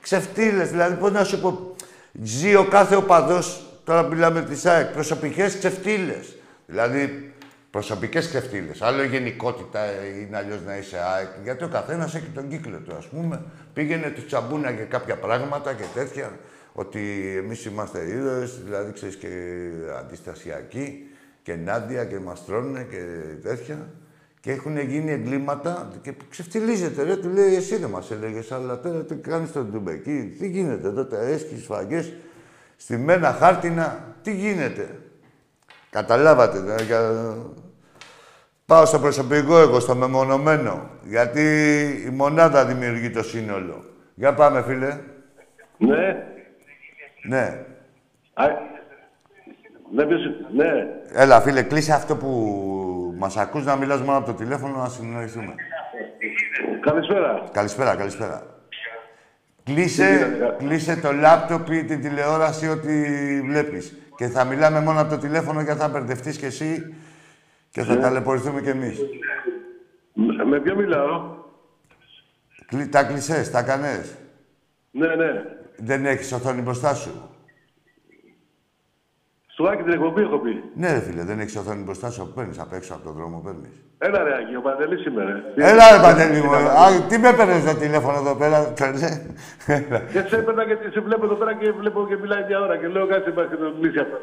Ξεφτύλες, δηλαδή πώς να σου πω. Ζει ο κάθε οπαδός, τώρα μιλάμε της ΑΕΚ, προσωπικές ξεφτύλες. Δηλαδή, προσωπικές ξεφτύλες. Άλλο η γενικότητα είναι αλλιώς να είσαι ΑΕΚ. Γιατί ο καθένας έχει τον κύκλο του, ας πούμε. Πήγαινε του τσαμπούνα για κάποια πράγματα και τέτοια. Ότι εμείς είμαστε ήρωες, δηλαδή ξέρεις και αντιστασιακοί και Νάντια και μας τρώνε και τέτοια. Και έχουν γίνει εγκλήματα και ξεφτυλίζεται. Ρε, του λέει, εσύ δεν μας έλεγες, αλλά τώρα τι κάνεις στον Ντουμπεκί, τι γίνεται εδώ, τα έσχεις, σφαγές, στημένα χάρτινα, τι γίνεται. Καταλάβατε. δε, για- Πάω στο προσωπικό εγώ, στο μεμονωμένο. Γιατί η μονάδα δημιουργεί το σύνολο. Για πάμε, φίλε. Ναι. Ναι. Α, ναι, ποιος... ναι. Έλα, φίλε, κλείσε αυτό που μας ακούς να μιλάς μόνο από το τηλέφωνο να συνεννοηθούμε. Καλησπέρα. Καλησπέρα, καλησπέρα. Κλείσε, κλείσε το λάπτοπ ή την τηλεόραση, ό,τι βλέπεις. Και θα μιλάμε μόνο από το τηλέφωνο και θα μπερδευτείς κι εσύ και θα ταλαιπωρηθούμε κι εμείς. Με, με ποιο μιλάω; Κλει- Τα κλεισές, τα κάνες; Ναι, ναι. Δεν έχεις οθόνη μπροστά σου; Στο Άκη την εκπομπή έχω πει. Ναι, ρε φίλε, δεν έχεις οθόνη μπροστά σου. Παίρνεις απ' έξω από τον δρόμο, παίρνεις. Έλα ρε Άκη, ο Παντελής σήμερα. Έλα, ρε Παντελή μου. Α, τι με παίρνεις το τηλέφωνο εδώ πέρα, ξέρεις. Έλα. Και σε έπαιρνα γιατί σε βλέπω εδώ πέρα και βλέπω και μιλάει μια ώρα και λέω κάτσε μας και το κλείσει αυτό.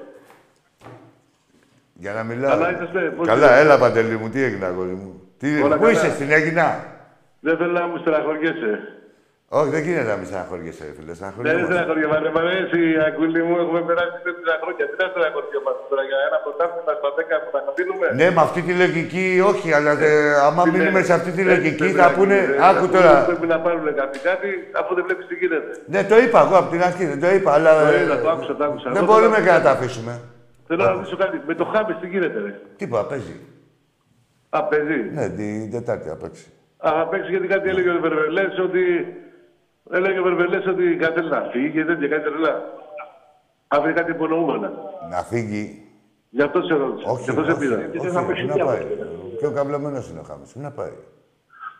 Για να μιλάω. Καλά είσαστε, πώς Καλά, είστε; έλα Παντελή μου, τι έγινε αγόρι μου. Τι, Όλα πού καλά. είσαι, στην Έγινα; Δεν θέλω να μου στεναχωριέσαι. Όχι, δεν γίνεται να μην στεναχωριέσαι, ρε φίλε. Δεν είναι Στεναχωριόμαστε. στεναχωριέμαστε. Μ' αρέσει η Ακούλη μου, έχουμε περάσει τέσσερα χρόνια. Τι να στεναχωριέμαστε τώρα για ένα πρωτάθλημα στα 10 που θα αφήνουμε; Ναι, με αυτή τη λογική όχι, αλλά ε, άμα Τι μείνουμε λες, σε αυτή τη έτσι λογική πρέπει θα να πούνε. γίνει, ρε. Άκου Αφού τώρα. Πρέπει να πάρουν κάτι κάτι, αφού δεν βλέπεις τι γίνεται. Ναι, το είπα εγώ από την αρχή, δεν το είπα, αλλά. Το ε, είδα, το άκουσα, το άκουσα. Δεν Εγώ μπορούμε θέλω και να- να τα αφήσουμε. Θέλω να ρωτήσω κάτι. Με το Χάμπι τι γίνεται, ρε; Τίποτα, παίζει. Α, παιδί. Ναι, την Τετάρτη θα παίξει. Α, θα παίξει γιατί κάτι έλεγε ο Βερβελέ ότι. Έλεγε ο Βερβελές ότι κάτι θέλει να φύγει και τέτοια κάτι τρελά. Αύριο κάτι υπονοούμενα. Να φύγει. Γι' αυτό σε ρώτησα. Όχι, Γι' αυτό σε όχι, πήρα. όχι, Γιατί θα παίξει πού να κι πάει. άλλο. Πιο καμπλωμένο είναι ο Χάμις. Πού να πάει.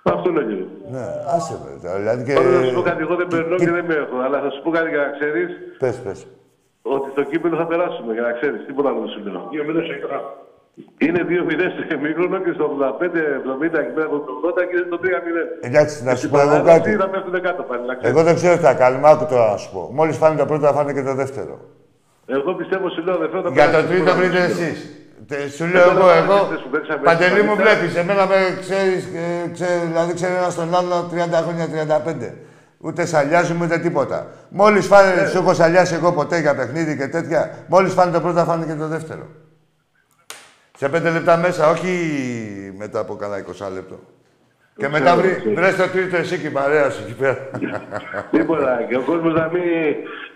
Αυτό λέγε. Ναι, άσε με. τώρα, Δηλαδή και. Τώρα να σου πω κάτι, εγώ δεν περνώ και δεν με έχω. Αλλά θα σου πω κάτι για να ξέρεις Πες, πες. ότι στο κύπελο θα περάσουμε. Για να ξέρεις, τίποτα άλλο δεν σου λέω. Είναι 2-0 στο εμίχρονο και στο 85-70 και πέρα από το 80 και είναι το 3-0. Εντάξει, να σου Στην πω εγώ παράταση κάτι. Θα πέφτουν κάτω πάλι. να ξέρεις. Εγώ δεν ξέρω τι θα κάνουμε. Άκου τώρα να σου πω. Μόλις φάνε το πρώτο, θα φάνε και το δεύτερο. Εγώ πιστεύω, σου λέω, δεν θέλω να Για το περάσει τρίτο τίποτα, βρείτε σου λέω. εσεί. Σου λέω Εμένα εγώ, τα εγώ. παίκτες που παίξαμε Παντελή μου στα βλέπεις. Εμένα με ξέρεις, δηλαδή ξέρει ένας τον άλλο 30 χρόνια, 35. Ούτε σαλιάζουμε ούτε τίποτα. Μόλις φάνε, Ναι. σου έχω σαλιάσει εγώ ποτέ για παιχνίδι και τέτοια. Μόλις φάνε το πρώτο, θα φάνε και το δεύτερο. Σε πέντε λεπτά μέσα, όχι μετά από κανένα 20 λεπτό. Και μετά ξέρω, βρει, ξέρω. βρες το τρίτο εσύ και η παρέα σου εκεί πέρα. Τίποτα. Και ο κόσμος να μην,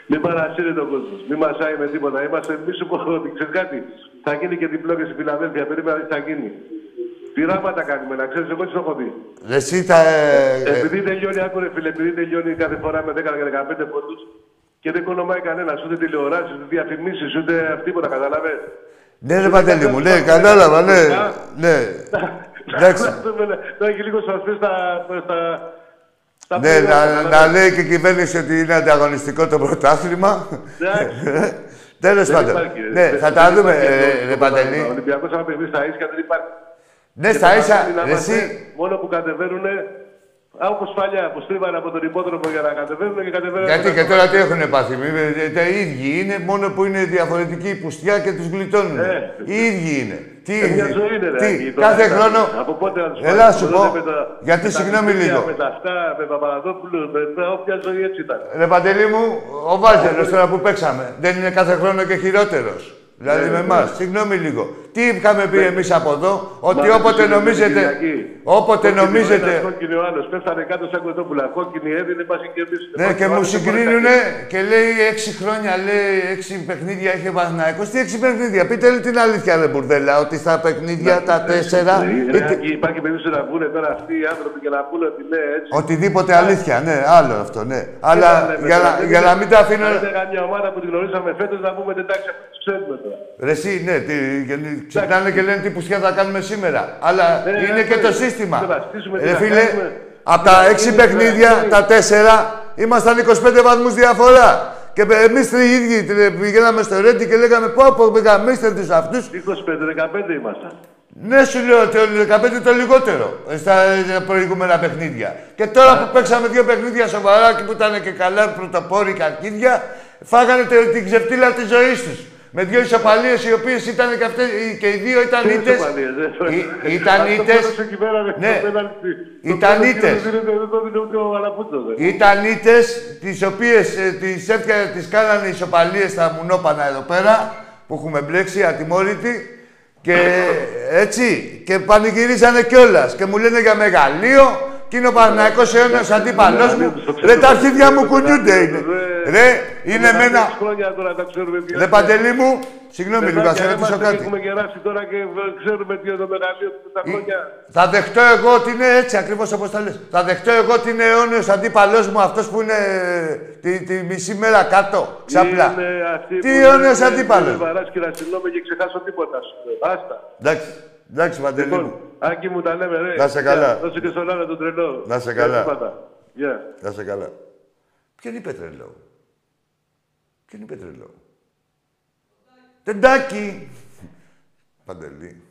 μην παρασύρει τον κόσμο. Μην μασάει με τίποτα. Είμαστε εμεί που ότι ξέρεις κάτι. Θα γίνει και διπλό και στη Φιλαδέλφια. Περίμενα τι θα γίνει. Πειράματα κάνουμε, να ξέρεις, εγώ τι το έχω δει. Εσύ θα... ε, ε, Επειδή τελειώνει, άκουρε φίλε, επειδή τελειώνει κάθε φορά με 10 και 15 πόντους και δεν κονομάει κανένας, ούτε τηλεοράσεις, ούτε διαφημίσεις, ούτε τίποτα, καταλαβέ. Ναι, ρε Παντέλη μου, ναι, κατάλαβα, ναι. Ναι. Εντάξει. Να έχει λίγο σασπί στα. στα στα Ναι, παιδιά, να, καταλαβες. να λέει και η κυβέρνηση ότι είναι ανταγωνιστικό το πρωτάθλημα. Εντάξει. Τέλος Δεν πάντων. υπάρχει, ρε. Ναι, Δεν- θα δεν τα δούμε, υπάρχει αυτό ε, ρε το Παντελή. πράγμα. Ο Ολυμπιακός άμα παιχνίδι στα ίσια δεν υπάρχει. Ναι, Και στα το ίσα, παράδειγμα να ρε, είμαστε εσύ. Μόνο που κατεβαίνουν, όπω παλιά, που στρίβανε από τον υπόδρομο για να κατεβαίνουν και κατεβαίνουν. Γιατί και τώρα τι έχουν πάθει. μη- ε, Τα ίδιοι είναι, μόνο που είναι διαφορετική η πουστιά και τους γλιτώνουν. Ε. Οι ίδιοι είναι. Τι, Ε, μια ζωή είναι, ρε. τι, Άκη, τώρα, κάθε εντάξει. χρόνο. Από πότε να τους Έλα πάρεις, σου από πω. τότε με τα- Γιατί με τα συγγνώμη Χριστούγεννα, λίγο. Με τα αυτά, με Παπαδόπουλου, με τα όποια ζωή έτσι ήταν. Ρε Παντελή μου, ο Βάζελος τώρα που παίξαμε, δεν είναι κάθε χρόνο και χειρότερος. Δηλαδή Ναι, με ναι. εμάς. Συγγνώμη λίγο. Τι είχαμε πει εμείς από εδώ, ότι Μα, όποτε δεν νομίζετε. Κυριακή. Όποτε Κόκκινο νομίζετε. ένας, Κόκκινο ο άλλος, πέφτανε κάτω σαν κοτόπουλα. Κόκκινη έδινε, πας και εμεί. Ναι, και μου συγκρίνουνε και λέει έξι χρόνια, λέει έξι παιχνίδια είχε Παναθηναϊκός. Τι έξι παιχνίδια, πείτε λέει την αλήθεια, ρε Μπουρδέλα, ότι στα παιχνίδια τα τέσσερα. είτε- Υπάρχει περίπτωση να πούνε τώρα αυτοί οι άνθρωποι και να πούνε ότι ναι, έτσι. Οτιδήποτε αλήθεια, ναι, άλλο αυτό, ναι. Αλλά Τι να λέμε για τώρα, να, δεν για είναι- να μην τα αφήνω. Αν ήταν μια ομάδα που την γνωρίσαμε φέτος να πούμε εντάξει, αυτού του ξέρουμε τώρα. Ρε εσύ, ναι, τι, και- ξυπνάνε και λένε τι πουσιά θα κάνουμε σήμερα. Αλλά Ναι, είναι ναι, και ναι. το σύστημα. Δεν θα στήσουμε, τι Ρε να φίλε, κάνουμε. από τα Είναι- έξι είναι- παιχνίδια, είναι- τα τέσσερα, ήμασταν 25 βαθμούς διαφορά. Και εμείς οι ίδιοι τε- πηγαίναμε στο Ρέντι και λέγαμε πω πω γαμίστε τους αυτούς. 25-15 ήμασταν. Ναι, σου λέω το 15 το λιγότερο ε, στα ε, προηγούμενα παιχνίδια. Και τώρα που παίξαμε δύο παιχνίδια σοβαρά και που ήταν και καλά πρωτοπόροι καρκίδια, φάγανε τε- την ξεφτύλα της ζωής τους. Με δύο ισοπαλίες οι οποίες ήταν και, αυτές, οι- και οι δύο ήταν Τι ήττες. ισοπαλίες, ε. Ήταν Αυτό ήττες. μόνο εκεί πέρα, ρε, Ναι. το πέναλτι. Το Ήταν πέναλτι ήττες. δεν δίνεται- Δεν το δίνει ούτε ο Αλαπούτσος, ε. Ήταν ήττες τις οποίες τις τις κάνανε ισοπαλίες στα μουνόπανα εδώ πέρα που έχουμε μπλέξει ατιμόρυτοι. Και έτσι, και πανηγυρίζανε κιόλας. Και μου λένε για μεγαλείο, και είναι ο Παναγιακός αιώνας αντίπαλός μου. Ρε, τα αρχίδια μου κουνιούνται είναι. Ρε, είναι με ένα... χρόνια τώρα τα ξέρουμε τι Ρε, Παντελή μου, συγγνώμη λίγο, Παιδάκια, θα σε ρωτήσω είμαστε και κάτι. Έχουμε γεράσει τώρα και ξέρουμε τι είναι το μεγαλείο του τα χρόνια. Θα δεχτώ εγώ ότι είναι έτσι ακριβώς όπως τα λες. Θα δεχτώ εγώ ότι είναι αιώνιος αντίπαλός μου αυτός που είναι τη, τη μισή μέρα κάτω. Ξαπλά. Είναι αυτοί Τι που αιώνιος λένε, αντίπαλο. «Είναι βαράς και να συγγνώμη και ξεχάσω τίποτα. σου λέω. Άστα. Εντάξει, εντάξει, Παντελή Λοιπόν, μου. Άκη μου τα λέμε, ρε. Να σε καλά. Γεια. Δώσε και στον άλλο τον τρελό. Να σε Γεια καλά. σου πάντα. Γεια. Να σε καλά. Ποιον είπε τρελό; Ποιον είπε τρελό; Τεντάκι. Παντελή.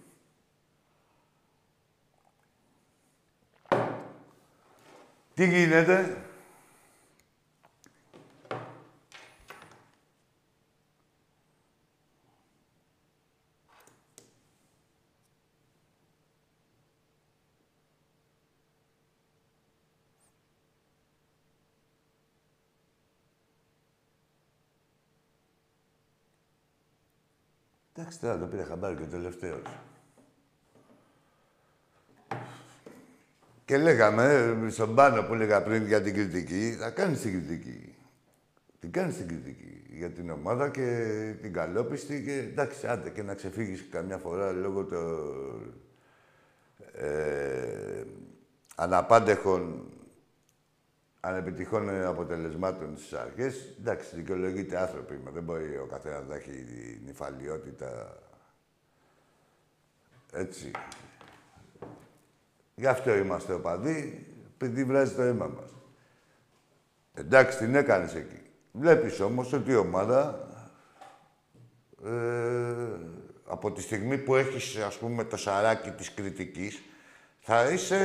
Τι γίνεται; Εντάξει, τώρα το πήρε χαμπάρι και ο τελευταίος. Και λέγαμε στον πάνω που έλεγα πριν για την κριτική, θα κάνεις την κριτική. Την κάνεις την κριτική για την ομάδα και την καλόπιστη και εντάξει, άντε και να ξεφύγεις καμιά φορά λόγω των ε, αναπάντεχων ανεπιτυχών αποτελεσμάτων στις αρχές. Εντάξει, δικαιολογείται άνθρωποι, μα δεν μπορεί ο καθένας να έχει νυφαλιότητα. Έτσι. Γι' αυτό είμαστε οπαδοί, επειδή βράζει το αίμα μας. Εντάξει, την έκανες εκεί. Βλέπεις όμως ότι η ομάδα ε, από τη στιγμή που έχεις, ας πούμε, το σαράκι της κριτικής, θα είσαι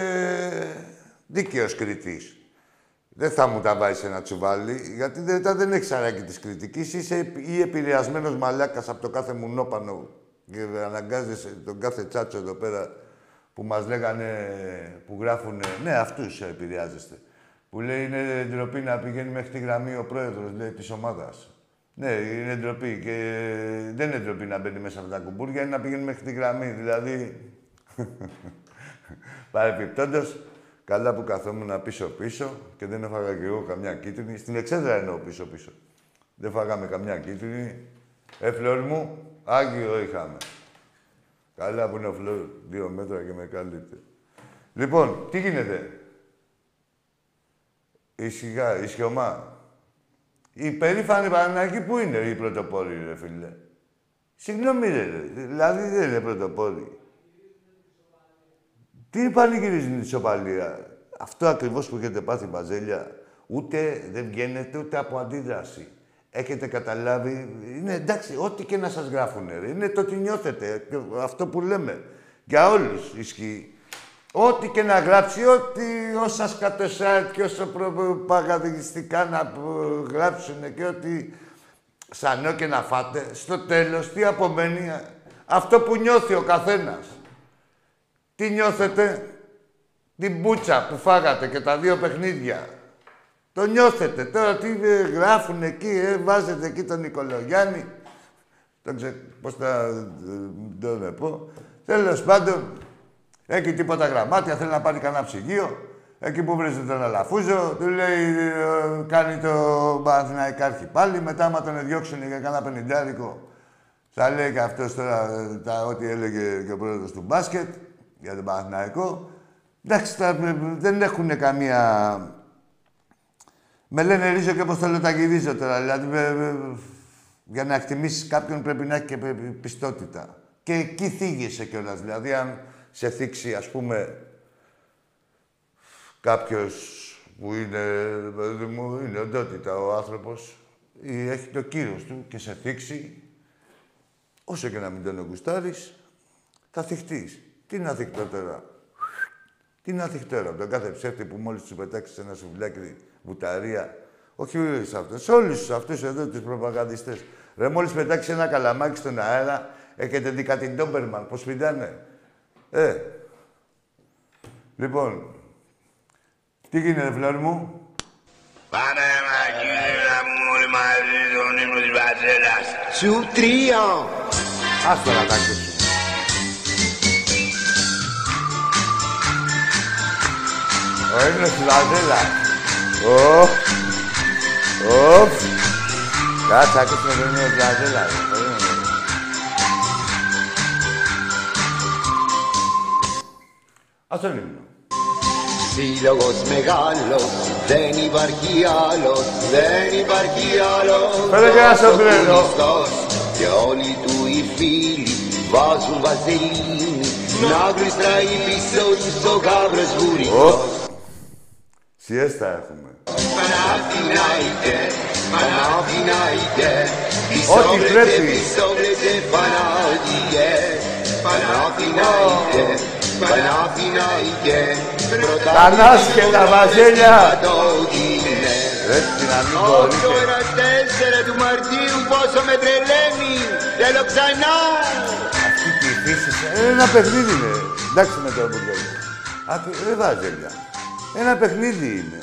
δίκαιος κριτής. Δεν θα μου τα βάζει ένα τσουβάλι, γιατί δεν, δεν έχεις σαράκι της κριτικής. Είσαι ή επηρεασμένος μαλάκας από το κάθε μουνόπανο και αναγκάζεσαι τον κάθε τσάτσο εδώ πέρα που μας λέγανε, που γράφουν, ναι, αυτούς επηρεάζεστε. Που λέει είναι ντροπή να πηγαίνει μέχρι τη γραμμή ο πρόεδρος, λέει, της ομάδας. Ναι, είναι ντροπή και δεν είναι ντροπή να μπαίνει μέσα από τα κουμπούρια, είναι να πηγαίνει μέχρι τη γραμμή. Δηλαδή, παρεπιπτόντως, καλά που καθόμουν πίσω-πίσω και δεν έφαγα κι εγώ καμιά κίτρινη. Στην εξέδρα εννοώ πίσω-πίσω. Δεν φάγαμε καμιά κίτρινη. Ε, μου, Άγιο είχαμε. Καλά που είναι ο φλόρ, δύο μέτρα και με καλείτε. Λοιπόν, τι γίνεται; Ισχυγά, ισχυωμά. Η περήφανη Παναγική που είναι η πρωτοπόρη, ρε φίλε; Συγγνώμη, ρε, δηλαδή δεν είναι πρωτοπόρη. Τι πανηγυρίζει η ισοπαλία; Αυτό ακριβώς που έχετε πάθει, Μπαζέλια, ούτε δεν βγαίνετε ούτε από αντίδραση. Έχετε καταλάβει, είναι εντάξει, ό,τι και να σας γράφουν, είναι το τι νιώθετε, αυτό που λέμε. Για όλους ισχύει. Ό,τι και να γράψει, ό,τι όσα σκατοσάιτ και όσο προπαγανδιστικά να γράψουν και ό,τι σανό και να φάτε, στο τέλος τι απομένει, αυτό που νιώθει ο καθένας. Τι νιώθετε, την μπούτσα που φάγατε και τα δύο παιχνίδια. Το νιώθετε. Τώρα τι ε, γράφουν εκεί, ε, βάζετε εκεί τον Νικολογιάννη. Δεν ξέρω πώς θα ε, το πω. Τέλος πάντων, έχει τίποτα γραμμάτια, θέλει να πάρει κανένα ψυγείο. Εκεί που βρίσκεται τον Αλαφούζο, του λέει, ε, κάνει το Παναθηναϊκάρχη πάλι. Μετά, άμα τον διώξουν για κανένα πενιντάρικο, θα λέει και αυτός τώρα τα, ό,τι έλεγε και ο πρόεδρος του μπάσκετ για τον Παναθηναϊκό. Εντάξει, δεν έχουν καμία με λένε ρίζο και πώς τα γυρίζω τώρα. Δηλαδή, για να εκτιμήσεις κάποιον πρέπει να έχει και πιστότητα. Και εκεί θίγεσαι κιόλας. Δηλαδή, αν σε θίξει, ας πούμε, κάποιος που είναι, παιδί μου, είναι οντότητα ο άνθρωπος ή έχει το κύρος του και σε θίξει, όσο και να μην τον γουστάρεις, θα θυχτείς. Τι να θυχτώ τώρα; Τι να θυχτώ τώρα. Τον κάθε ψεύτη που μόλις τους πετάξεις ένα σουβλάκι βουταρία. Όχι σε αυτούς, σε όλους αυτούς εδώ τους προπαγανδιστές. Ρε, μόλις πετάξεις ένα καλαμάκι στον αέρα, έχετε δει κάτι Ντόμπερμαν, πώς πηδάνε. Ε. Λοιπόν, τι γίνεται, φλόρ μου; Πάμε, μαγείρα μου, όλοι μαζί τον ύμνο της Βαζέλας. Σου τρία. Ας τώρα τα ακούσουμε. Ο ύμνος της Βαζέλας. Ωφ. Ωφ. Κάτσε, ακούσουμε το νέο Τζαζέλα. Ας τον ύμνο. Σύλλογος μεγάλος, δεν υπάρχει άλλος, δεν υπάρχει άλλος. Φέρε και ένα σομπρέρο. Και όλοι του οι φίλοι βάζουν βαζελίνη να γλιστράει πίσω τους ο γάβρος βουρικός. Σιέστα έχουμε. Παναθηναϊκέ, Παναθηναϊκέ Ό,τι πρέπει. Πισόβρετε φανάτικε Παναθηναϊκέ, Παναθηναϊκέ Τα νάσκελα, Βαζέλια. το γίνε Έτσι να μην Όσο μπορείτε. ένα τέσσερα του Μαρτίου πόσο με τρελαίνει Θέλω ξανά Αυτή τη φύση. ε, Ένα παιχνίδι είναι. Εντάξει με το μπουρδέλο. Δεν Βαζέλια. Ένα παιχνίδι είναι.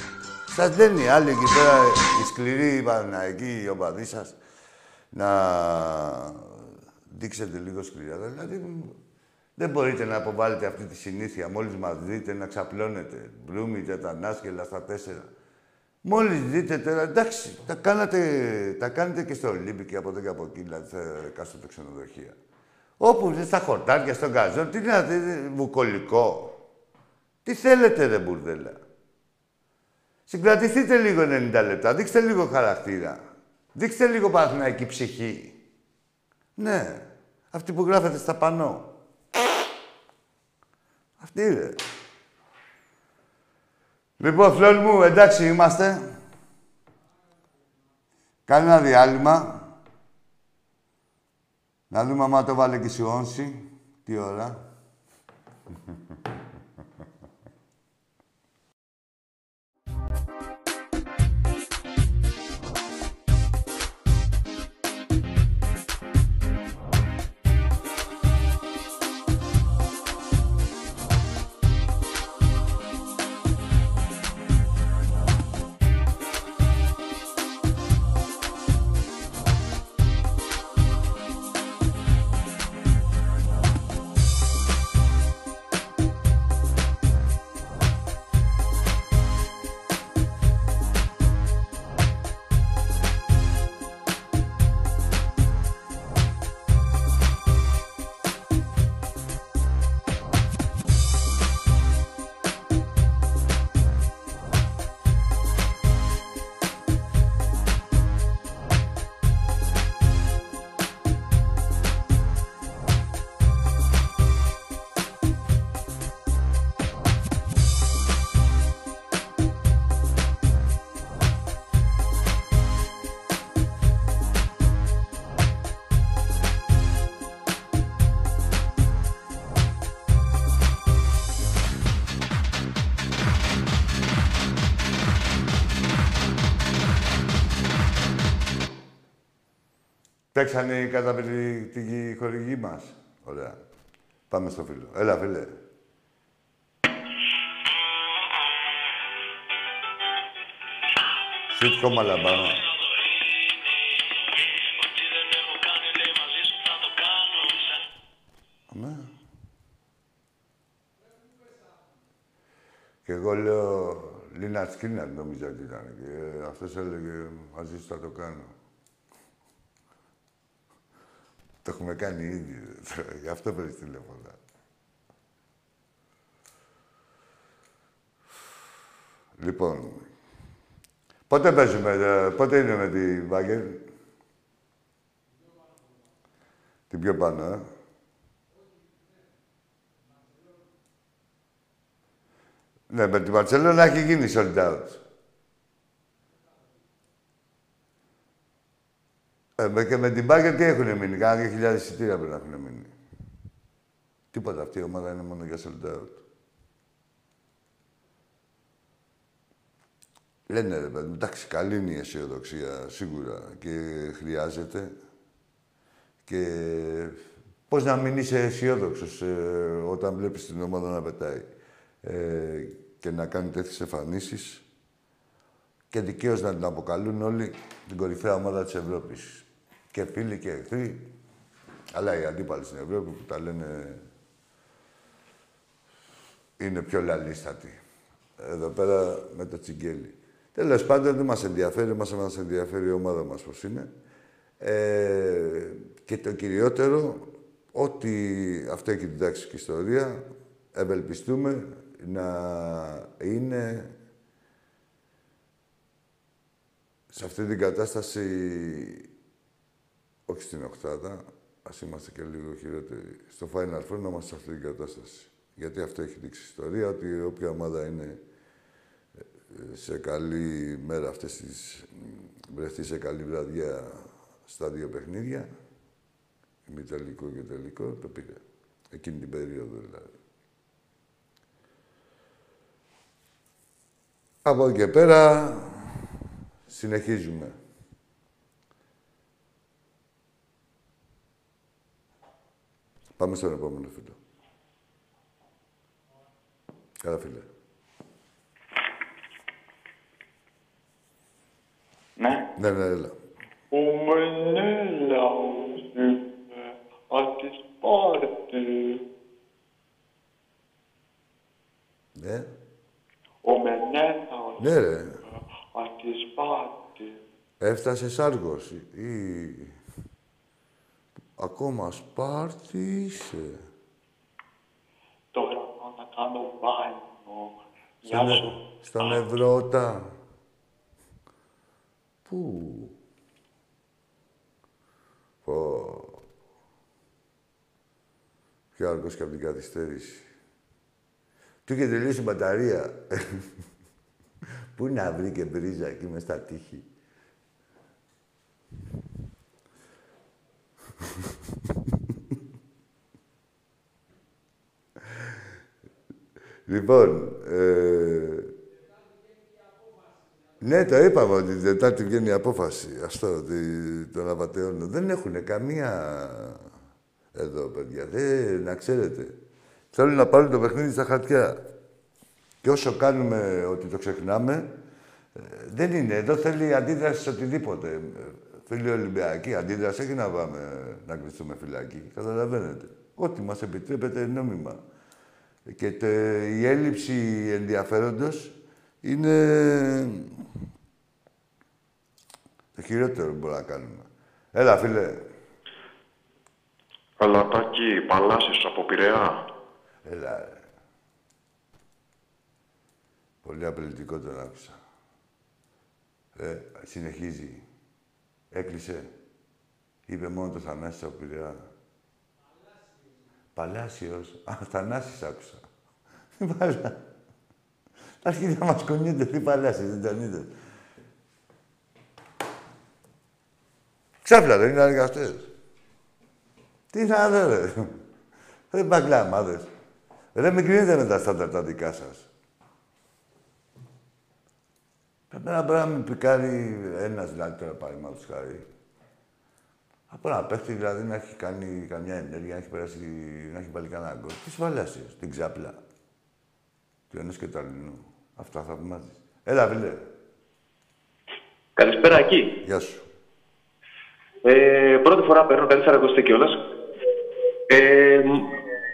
Σας λένε οι άλλοι εκεί πέρα, οι σκληροί, οι Παναγικοί, οι οπαδοί σας, να δείξετε λίγο σκληρά. Δηλαδή, δεν μπορείτε να αποβάλλετε αυτή τη συνήθεια. Μόλις μας δείτε να ξαπλώνετε. Μπρούμι και τα νάσκελα στα τέσσερα. Μόλις δείτε τώρα, εντάξει, τα, κάνατε, τα κάνετε και στο Ολύμπη και από εδώ και από εκεί, δηλαδή στα εκάστοτε ξενοδοχεία. Όπου είστε στα χορτάρια, στον καζόν, τι να δείτε, βουκολικό. Τι θέλετε ρε μπουρδέλα. Συγκρατηθείτε λίγο 90 λεπτά, δείξτε λίγο χαρακτήρα. Δείξτε λίγο παναθηναϊκή ψυχή. Ναι, αυτή που γράφετε στα πανό. Αυτή είναι. Λοιπόν, φλόρ μου, εντάξει είμαστε. Κάνε ένα διάλειμμα. Να δούμε άμα το βάλε και σιόνσει. Τι ώρα. Παίξανε οι καταπληκτικοί χορηγοί μας. Ωραία. Πάμε στο φίλο. Έλα, φίλε. Σιτ κόμμα λαμπάνα. Ναι. Και εγώ λέω, Λίνα Σκίναρ νομίζω ότι ήταν. Και αυτός έλεγε, μαζί σου θα το κάνω. Το έχουμε κάνει ήδη. Γι' αυτό παίρνεις τηλέφωνα. Λοιπόν, πότε παίζουμε, ε, πότε είναι με τη Βάγκερ. Την πιο πάνω, ε. Ναι, με την Μπαρτσελώνα έχει γίνει sold out. Ε, με- και με την Μπάγκερ τι έχουν μείνει, κάνα 2.000 εισιτήρια πρέπει να έχουν μείνει. Τίποτα, αυτή η ομάδα είναι μόνο για sold out. Λένε ρε παιδί μου, εντάξει, καλή είναι η αισιοδοξία σίγουρα και χρειάζεται. Και πώς να μην είσαι αισιόδοξος όταν βλέπεις την ομάδα να πετάει ε, και να κάνει τέτοιες εμφανίσεις και δικαίως να την αποκαλούν όλοι την κορυφαία ομάδα της Ευρώπης. Και φίλοι και εχθροί, αλλά οι αντίπαλοι στην Ευρώπη που τα λένε είναι πιο λαλίστατοι. Εδώ πέρα με το τσιγκέλι. Τέλος πάντων, δεν μας ενδιαφέρει, μας μας ενδιαφέρει η ομάδα μας πώς είναι. Ε, και το κυριότερο, ότι αυτό έχει διδάξει και η ιστορία, ευελπιστούμε να είναι σε αυτή την κατάσταση, όχι στην οκτάδα, ας είμαστε και λίγο χειρότεροι, στο Final Four να είμαστε σε αυτή την κατάσταση. Γιατί αυτό έχει δείξει η ιστορία, ότι όποια ομάδα είναι σε καλή μέρα αυτές τις... βρεθεί σε καλή βραδιά στα δύο παιχνίδια, ημιτελικό και τελικό, το πήρε. Εκείνη την περίοδο δηλαδή. Από εκεί και πέρα συνεχίζουμε. Πάμε στον επόμενο φίλο. Καλά φίλε. Ναι. Ναι, ναι, έλα. Ο Μενέλαος είμαι από τη Σπάρτη. Ναι. Ο Μενέλαος Ναι, ρε. από τη Σπάρτη. Έφτασες Άργος ή... Ακόμα Σπάρτη είσαι. Τώρα πάω να κάνω μπάνιο. Γεια Στον, σου. Ε- στον Ευρώτα. Πού; Πω. Πιο αργός και από την καθυστέρηση. Του είχε τελειώσει η μπαταρία. Πού να βρει και μπρίζα εκεί μες στα τείχη; Λοιπόν, ε, ναι, το είπαμε ότι την Τετάρτη βγαίνει η απόφαση. Αυτό, ότι των απαταιώνων. Δεν έχουν καμία εδώ, παιδιά. Δεν, να ξέρετε. Θέλουν να πάρουν το παιχνίδι στα χαρτιά. Και όσο κάνουμε ότι το ξεχνάμε, ε, δεν είναι. Εδώ θέλει αντίδραση σε οτιδήποτε. Ε, Φίλοι Ολυμπιακοί, αντίδραση έχει να πάμε να κρυφτούμε φυλακή. Καταλαβαίνετε. Ό,τι μας επιτρέπεται νόμιμα. Και τε- η έλλειψη ενδιαφέροντος είναι το χειρότερο που μπορούμε να κάνουμε. Έλα, φίλε. Καλατάκι, Παλάσιος από Πειραιά. Έλα, ρε. Πολύ απελητικό τον άκουσα. Ε, συνεχίζει. Έκλεισε. Είπε μόνο το Θανάσης από Πειραιά. Παλάσιος. Α, Θανάσης άκουσα. Τι παλά. Τα αρχίδια μας κουνιούνται. Τι Παλάσιος, δεν τον είδες. Ξάφλα δεν είναι αργαστές. Τι να δω, ρε. Δεν μπαγκλάμαδες. Ρε, μην κρίνετε με τα στάνταρ τα δικά σας. Εμένα μπορεί να με πικάρει ένας δηλαδή τώρα παραδείγματος χάρη. Από ένα παίχτη δηλαδή να έχει κάνει καμιά ενέργεια, να έχει, περάσει, να έχει βάλει κανένα γκολ. Τις βαλάσσιες, την ξάπλα. Του ενός και του αλληνού. Αυτά θαυμάζεις. Έλα, φίλε. Καλησπέρα εκεί. Γεια σου. Ε, πρώτη φορά παίρνω, καλή σαρακοστή κιόλας. Ε, μ,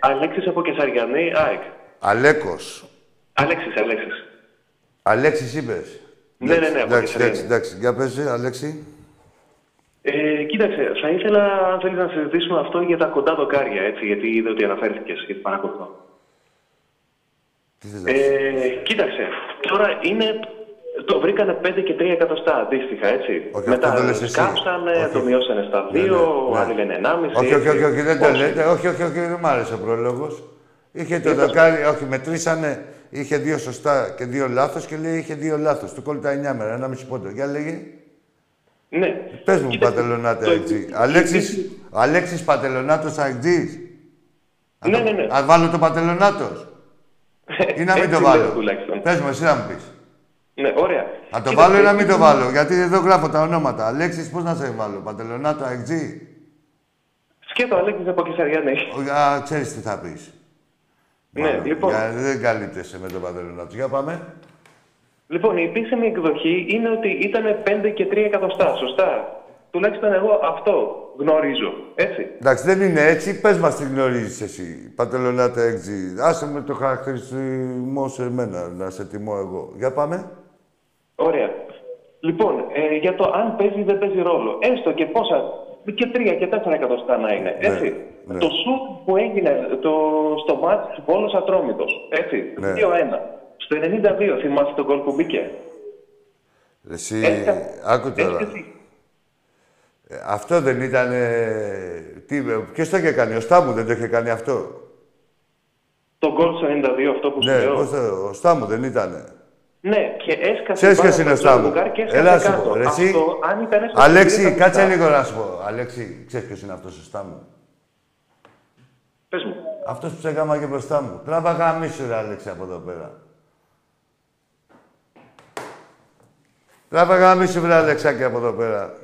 Αλέξης από Κεσαριανή, ΑΕΚ. Αλέκος. Αλέξης, Αλέξης. Αλέξης είπες. Ναι, ναι, ναι, από Εντάξει, Κεσαριανή. εντάξει, εντάξει. Για πες, ε, Αλέξη. Ε, κοίταξε, θα ήθελα, αν θέλεις να συζητήσουμε αυτό για τα κοντά δοκάρια, έτσι, γιατί είδα ότι αναφέρθηκες, γιατί παρακολουθώ. Τι θες να πεις. Ε, κοίταξε, τώρα είναι, το βρήκανε 5 και 3 εκατοστά αντίστοιχα, έτσι. Όχι, Μετά αυτό το λες εσύ. σκάψανε, Όχι. το μειώσανε στα Ναι, 2, ναι, ναι. άλλοι λένε 1,5. Όχι, όχι, όχι, όχι, δεν το Πώς; λέτε. Όχι, όχι, όχι, δεν μ' άρεσε ο πρόλογος. Είχε το δοκάρι, όχι, μετρήσανε, είχε δύο σωστά και δύο λάθος και λέει είχε δύο λάθος. Του κόλλει τα 9 μέρα, ένα μισή πόντο. Για λέγε. Ναι. Πες μου, Κοίταξε, Πατελονάτε το- Αιγτζή. Αλέξης, Αλέξης Πατελονάτος Αιγτζής. Ναι, ναι, ναι. Αν βάλω το Πατελονάτος. Ή να μην Έτσι το λέω βάλω. τουλάχιστον. Πες μου, εσύ να μου πεις. Ναι, ωραία. Να το Κοίταξε, βάλω ή να μην το βάλω. Γιατί εδώ γράφω τα ονόματα. Αλέξης, πώς να σε βάλω. Πατελονάτο Αιγτζή. Σκέτο Αλέξης από Κεσαριανή. Α, ξέρεις τι θα πεις. Ναι, Μάλλον. λοιπόν. Για- δεν καλύπτεσαι με τον Πατελονάτο. Για πάμε. Λοιπόν, η επίσημη εκδοχή είναι ότι ήταν 5 και 3 εκατοστά, σωστά; Τουλάχιστον εγώ αυτό γνωρίζω, έτσι; Εντάξει, δεν είναι έτσι. Πες μας τι γνωρίζεις εσύ. Πατελονάτα Αιγτζή. Άσε με το χαρακτηριστικό σε μένα, να σε τιμώ εγώ. Για πάμε. Ωραία. Λοιπόν, ε, για το αν παίζει ή δεν παίζει ρόλο. Έστω και πόσα, και 3 και 4 εκατοστά να είναι, έτσι; ναι. Το σουτ που έγινε το, στο μάτς Βόλος Ατρόμητος, έτσι. Ναι. 2-1. Στο 92 θυμάσαι τον γκολ που μπήκε; Εσύ, Έκα- άκου τώρα. Έτσι, έτσι. Ε, αυτό δεν ήταν... Τι, ποιος το είχε κάνει, ο Στάμου δεν το είχε κάνει αυτό; Το γκολ στο 92 αυτό που σου Ναι, λέω. πώς το, ο Στάμου δεν ήτανε. Ναι, και έσκασε Ξέρεις πάνω ποιος είναι ο από το Σταύρο. ζευγάρι και έσκασε Έλα σου κάτω. πω. Ρε, εσύ, Αυτό, αν ήταν στο Αλέξη, σπίτι, θα κάτσε κοιτάξω. λίγο να σου πω. Αλέξη, ξέρεις ποιος είναι αυτός ο Στάμου; Πες μου. Αυτός που σε γάμα και μπροστά μου. Τράβα γαμίσου, ρε Αλέξη, από εδώ πέρα. Τράβα γαμίσου, βρε Αλεξάκη, από εδώ πέρα.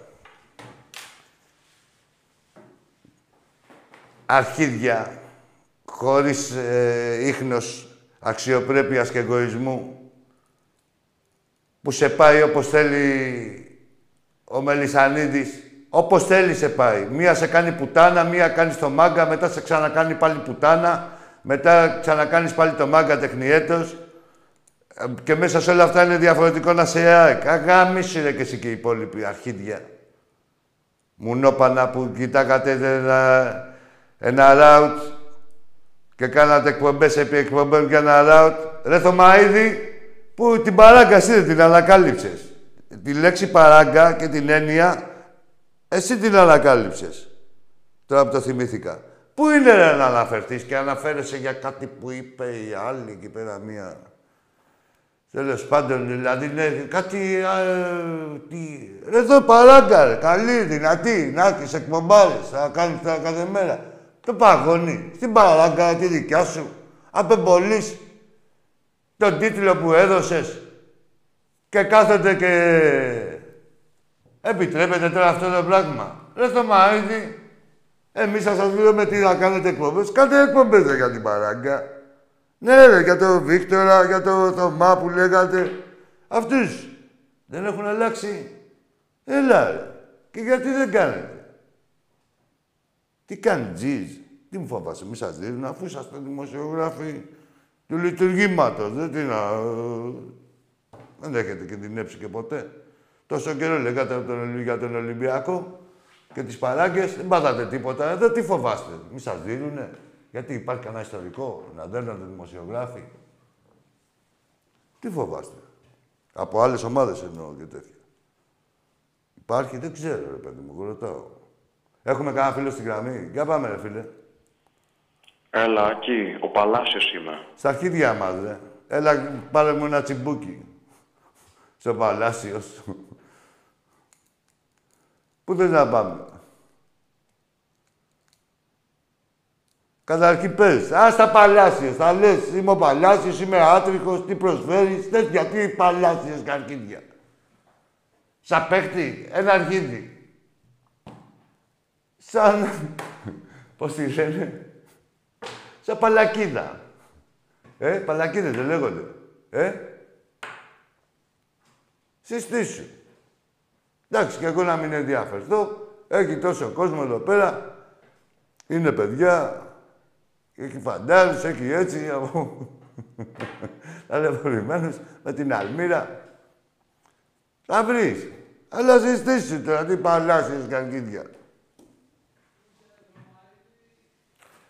Αρχίδια, χωρίς ε, ίχνος αξιοπρέπειας και εγωισμού, που σε πάει όπως θέλει ο Μελισανίδης. Όπως θέλει σε πάει. Μία σε κάνει πουτάνα, μία κάνει το μάγκα, μετά σε ξανακάνει πάλι πουτάνα, μετά ξανακάνεις πάλι το μάγκα τεχνιέτος. Ε, Και μέσα σε όλα αυτά είναι διαφορετικό να σε ΑΕΚ. Αγάμισε ρε και εσύ και οι υπόλοιποι αρχίδια. Μουνόπανα που κοιτάγατε ένα, ένα ράουτ και κάνατε εκπομπές επί εκπομπών για ένα ράουτ. Ρε Θωμαίδη, που την παράγκα εσύ δεν την ανακάλυψες. Τη λέξη παράγκα και την έννοια, εσύ την ανακάλυψες. Τώρα που το θυμήθηκα. Πού είναι ρε, να αναφερθείς και αναφέρεσαι για κάτι που είπε η άλλη εκεί πέρα μία. Τέλος πάντων, δηλαδή, ναι, κάτι... Α, τι... Ρε, εδώ παράγκα, ρε, καλή, δυνατή, να έχεις εκπομπάρες, θα κάνεις τα κάθε μέρα. Το παγώνει, στην παράγκα τη δικιά σου. Απεμπολείς τον τίτλο που έδωσες και κάθεται και επιτρέπετε τώρα αυτό το πράγμα. Ρε στο Μαΐδι, εμείς θα σας λέμε τι να κάνετε εκπομπές. Κάντε εκπομπές ρε, για την παράγκα. Ναι ρε, για το Βίκτορα, για το Θωμά που λέγατε. Αυτούς δεν έχουν αλλάξει. Έλα ρε. Και γιατί δεν κάνετε; Τι κάνεις τζιζ. Τι μου φοβάσαι, μη σας δίνουν αφού είσαστε δημοσιογράφοι του λειτουργήματος. Δεν τι να... Δεν έχετε κινδυνεύσει και ποτέ. Τόσο καιρό λέγατε από τον, για τον Ολυμπιακό και τις παράγκες, δεν πάθατε τίποτα. Εδώ τι φοβάστε, μη σας δίνουνε. Γιατί υπάρχει κανένα ιστορικό να δέρνονται δημοσιογράφοι. Τι φοβάστε. Από άλλες ομάδες εννοώ και τέτοια. Υπάρχει, δεν ξέρω ρε παιδί μου, εγώ ρωτάω. Έχουμε κανένα φίλο στην γραμμή; Για πάμε ρε φίλε. Έλα, εκεί, ο Παλάσιος είμαι. Στα αρχίδια μας, ρε. Έλα, πάρε μου ένα τσιμπούκι. Στο Παλάσιος. Πού θες να πάμε; Καταρχήν πες, ας στα Παλάσιος, θα λες, είμαι ο Παλάσιος, είμαι άτριχος, τι προσφέρεις, τέτοια, τι Παλάσιος καρκίδια. Σαν παίχτη, ένα αρχίδι. Σαν, πώς τη λένε, σαν παλακίδα. Ε, παλακίδες δεν λέγονται. Ε, συστήσου. Εντάξει, και εγώ να μην ενδιαφερθώ. Έχει τόσο κόσμο εδώ πέρα. Είναι παιδιά. Έχει φαντάρους, έχει έτσι, από... ταλαιπωρημένους, με την αλμύρα. Θα βρεις. Αλλά συστήσου τώρα, τι παλάσσιες καρκίδια.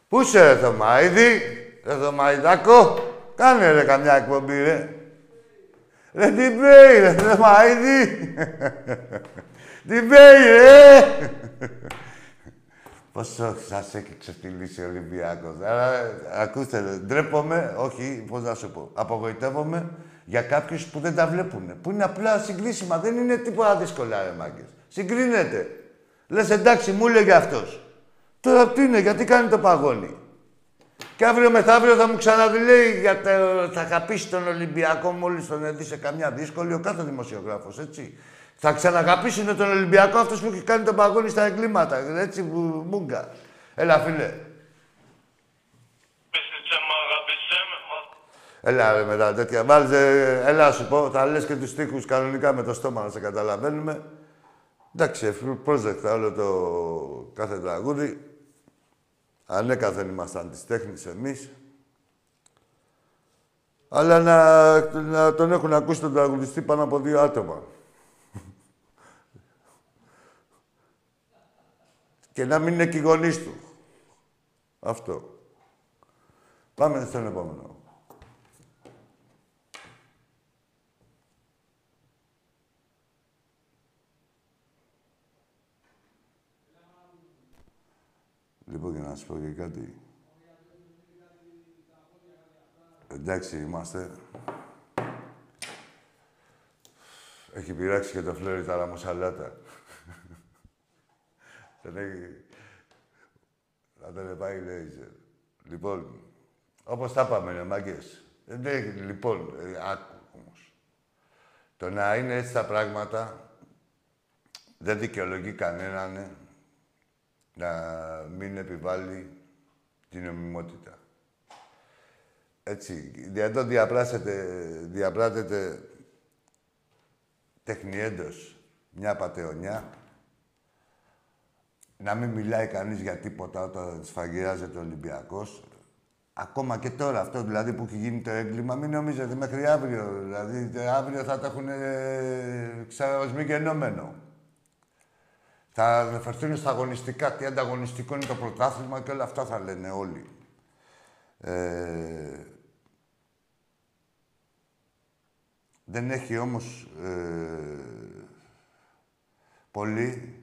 Πού είσαι, ρε Θωμαίδη, ρε Θωμαιδάκο, κάνε ρε καμιά εκπομπή, ρε. Ρε τι πέει, ρε Θωμαίδη. Τι πέει, ρε. Πόσο σας έχει ξεφτυλίσει ο Ολυμπιακός. Άρα, ακούστε, ρε, ντρέπομαι, όχι, πώς να σου πω, απογοητεύομαι για κάποιους που δεν τα βλέπουν. Που είναι απλά συγκρίσιμα, δεν είναι τίποτα δύσκολα, ρε μάγκες. Συγκρίνεται. Λες, εντάξει, μου έλεγε αυτός. Τώρα τι είναι, γιατί κάνει το παγόνι; Και αύριο μεθαύριο θα μου ξαναδηλέει για το, θα αγαπήσει τον Ολυμπιακό μόλις τον δει σε καμιά δύσκολη, ο κάθε δημοσιογράφος, έτσι. Θα ξαναγαπήσουν τον Ολυμπιακό αυτός που έχει κάνει τον παγόνι στα εγκλήματα, έτσι, που- μούγκα. Έλα, φίλε. Έλα, ρε, μετά τέτοια. Βάλτε, έλα, σου πω, θα λες και τους στίχους κανονικά με το στόμα να σε καταλαβαίνουμε. Εντάξει, εφ- πρόσδεκτα όλο το κάθε τραγούδι. Ανέκαθεν ήμασταν της τέχνης εμείς. Αλλά να, να τον έχουν ακούσει τον τραγουδιστή πάνω από δύο άτομα. Και να μην είναι και οι γονείς του. Αυτό. Πάμε στον επόμενο. Λοιπόν, για να σου πω και κάτι. Εντάξει, είμαστε. Έχει πειράξει και το φλόρι τα ραμοσαλάτα. τον έχει... Θα τον πάει λέιζερ. Λοιπόν, όπως τα πάμε, ρε μάγκες. Δεν έχει, λοιπόν, ε, άκου όμως. Το να είναι έτσι τα πράγματα δεν δικαιολογεί κανέναν ε, να μην επιβάλλει την νομιμότητα. Έτσι, εδώ διαπράσετε, διαπράτεται τεχνιέντος μια πατεωνιά, να μην μιλάει κανείς για τίποτα όταν σφαγιάζεται ο Ολυμπιακός. Ακόμα και τώρα αυτό δηλαδή που έχει γίνει το έγκλημα, μην νομίζετε μέχρι αύριο. Δηλαδή αύριο θα τα έχουν ε, ξανασμί γεννόμενο. Θα αναφερθούν στα αγωνιστικά, τι ανταγωνιστικό είναι το πρωτάθλημα και όλα αυτά θα λένε όλοι. Ε, δεν έχει όμως ε, πολύ...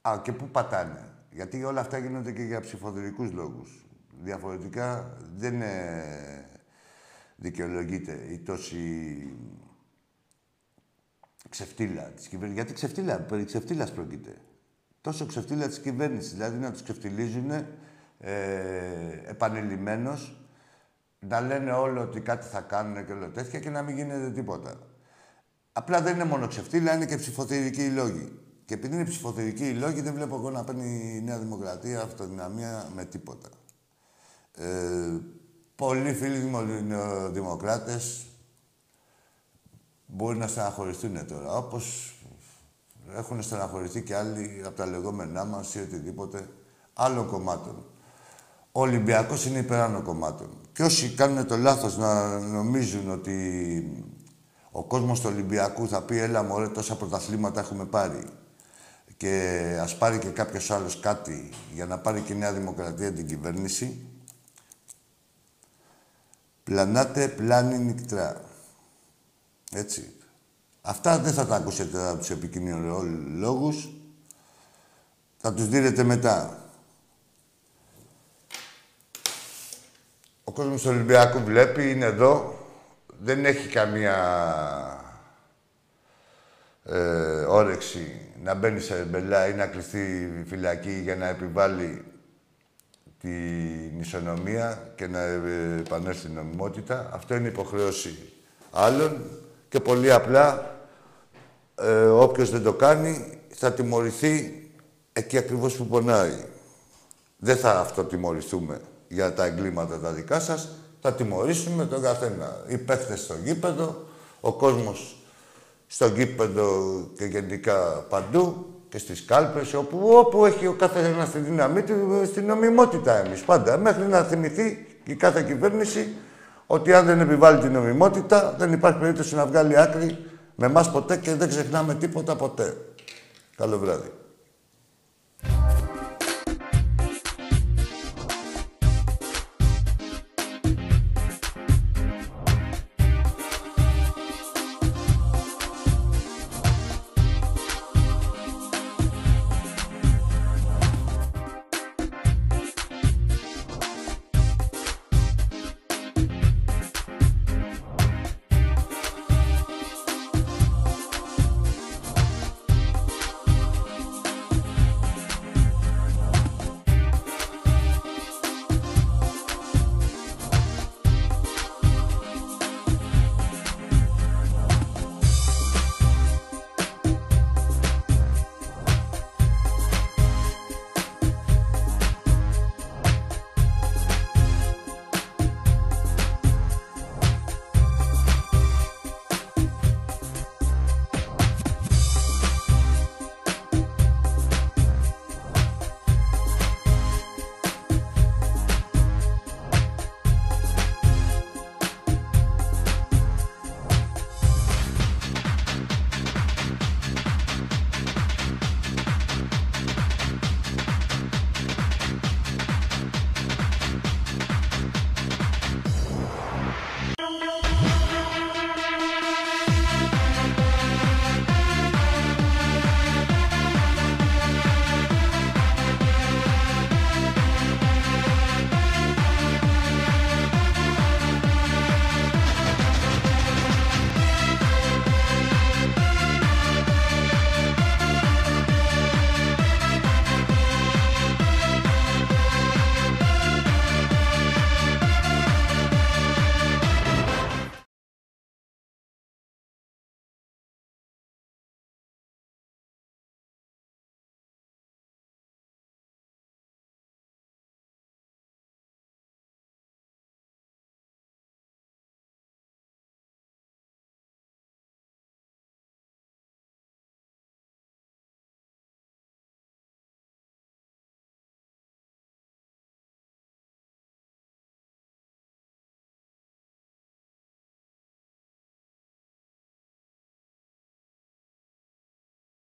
Α, και πού πατάνε. Γιατί όλα αυτά γίνονται και για ψηφοδηρικούς λόγους. Διαφορετικά δεν ε, δικαιολογείται η τόση ξεφτύλα της κυβέρνησης. Γιατί ξεφτύλα, περί ξεφτύλας πρόκειται; Τόσο ξεφτύλα της κυβέρνησης, δηλαδή να τους ξεφτυλίζουν ε, επανειλημμένως, να λένε όλο ότι κάτι θα κάνουν και όλο τέτοια και να μην γίνεται τίποτα. Απλά δεν είναι μόνο ξεφτύλα, είναι και ψηφοθερικοί οι λόγοι. Και επειδή είναι ψηφοθερικοί οι λόγοι, δεν βλέπω εγώ να παίρνει η Νέα Δημοκρατία αυτοδυναμία με τίποτα. Ε, πολλοί φίλοι δημοκράτες μπορεί να στεναχωρηθούν τώρα, όπως έχουν στεναχωρηθεί και άλλοι από τα λεγόμενά μας ή οτιδήποτε άλλων κομμάτων. Ο Ολυμπιακός είναι υπεράνω κομμάτων. Και όσοι κάνουν το λάθος να νομίζουν ότι ο κόσμος του Ολυμπιακού θα πει «Έλα μωρέ, τόσα πρωταθλήματα έχουμε πάρει» και ας πάρει και κάποιος άλλος κάτι για να πάρει και η Νέα Δημοκρατία την κυβέρνηση, πλανάτε πλάνη νικτρά. Έτσι. Αυτά δεν θα τα ακούσετε από τους επικοινωνιολόγους. Θα τους δίνετε μετά. Ο κόσμος του Ολυμπιακού βλέπει, είναι εδώ. Δεν έχει καμία ε, όρεξη να μπαίνει σε μπελά ή να κλειστεί φυλακή για να επιβάλλει την ισονομία και να επανέλθει στην νομιμότητα. Αυτό είναι υποχρέωση άλλων και πολύ απλά ε, όποιος δεν το κάνει θα τιμωρηθεί εκεί ακριβώς που πονάει. Δεν θα αυτοτιμωρηθούμε για τα εγκλήματα τα δικά σας, θα τιμωρήσουμε τον καθένα. Οι παίχτες στο γήπεδο, ο κόσμος στο γήπεδο και γενικά παντού και στις κάλπες, όπου, όπου έχει ο κάθε ένα τη δύναμή του, στην νομιμότητα εμείς πάντα. Μέχρι να θυμηθεί η κάθε κυβέρνηση ότι αν δεν επιβάλλει την νομιμότητα, δεν υπάρχει περίπτωση να βγάλει άκρη με εμάς ποτέ και δεν ξεχνάμε τίποτα ποτέ. Καλό βράδυ.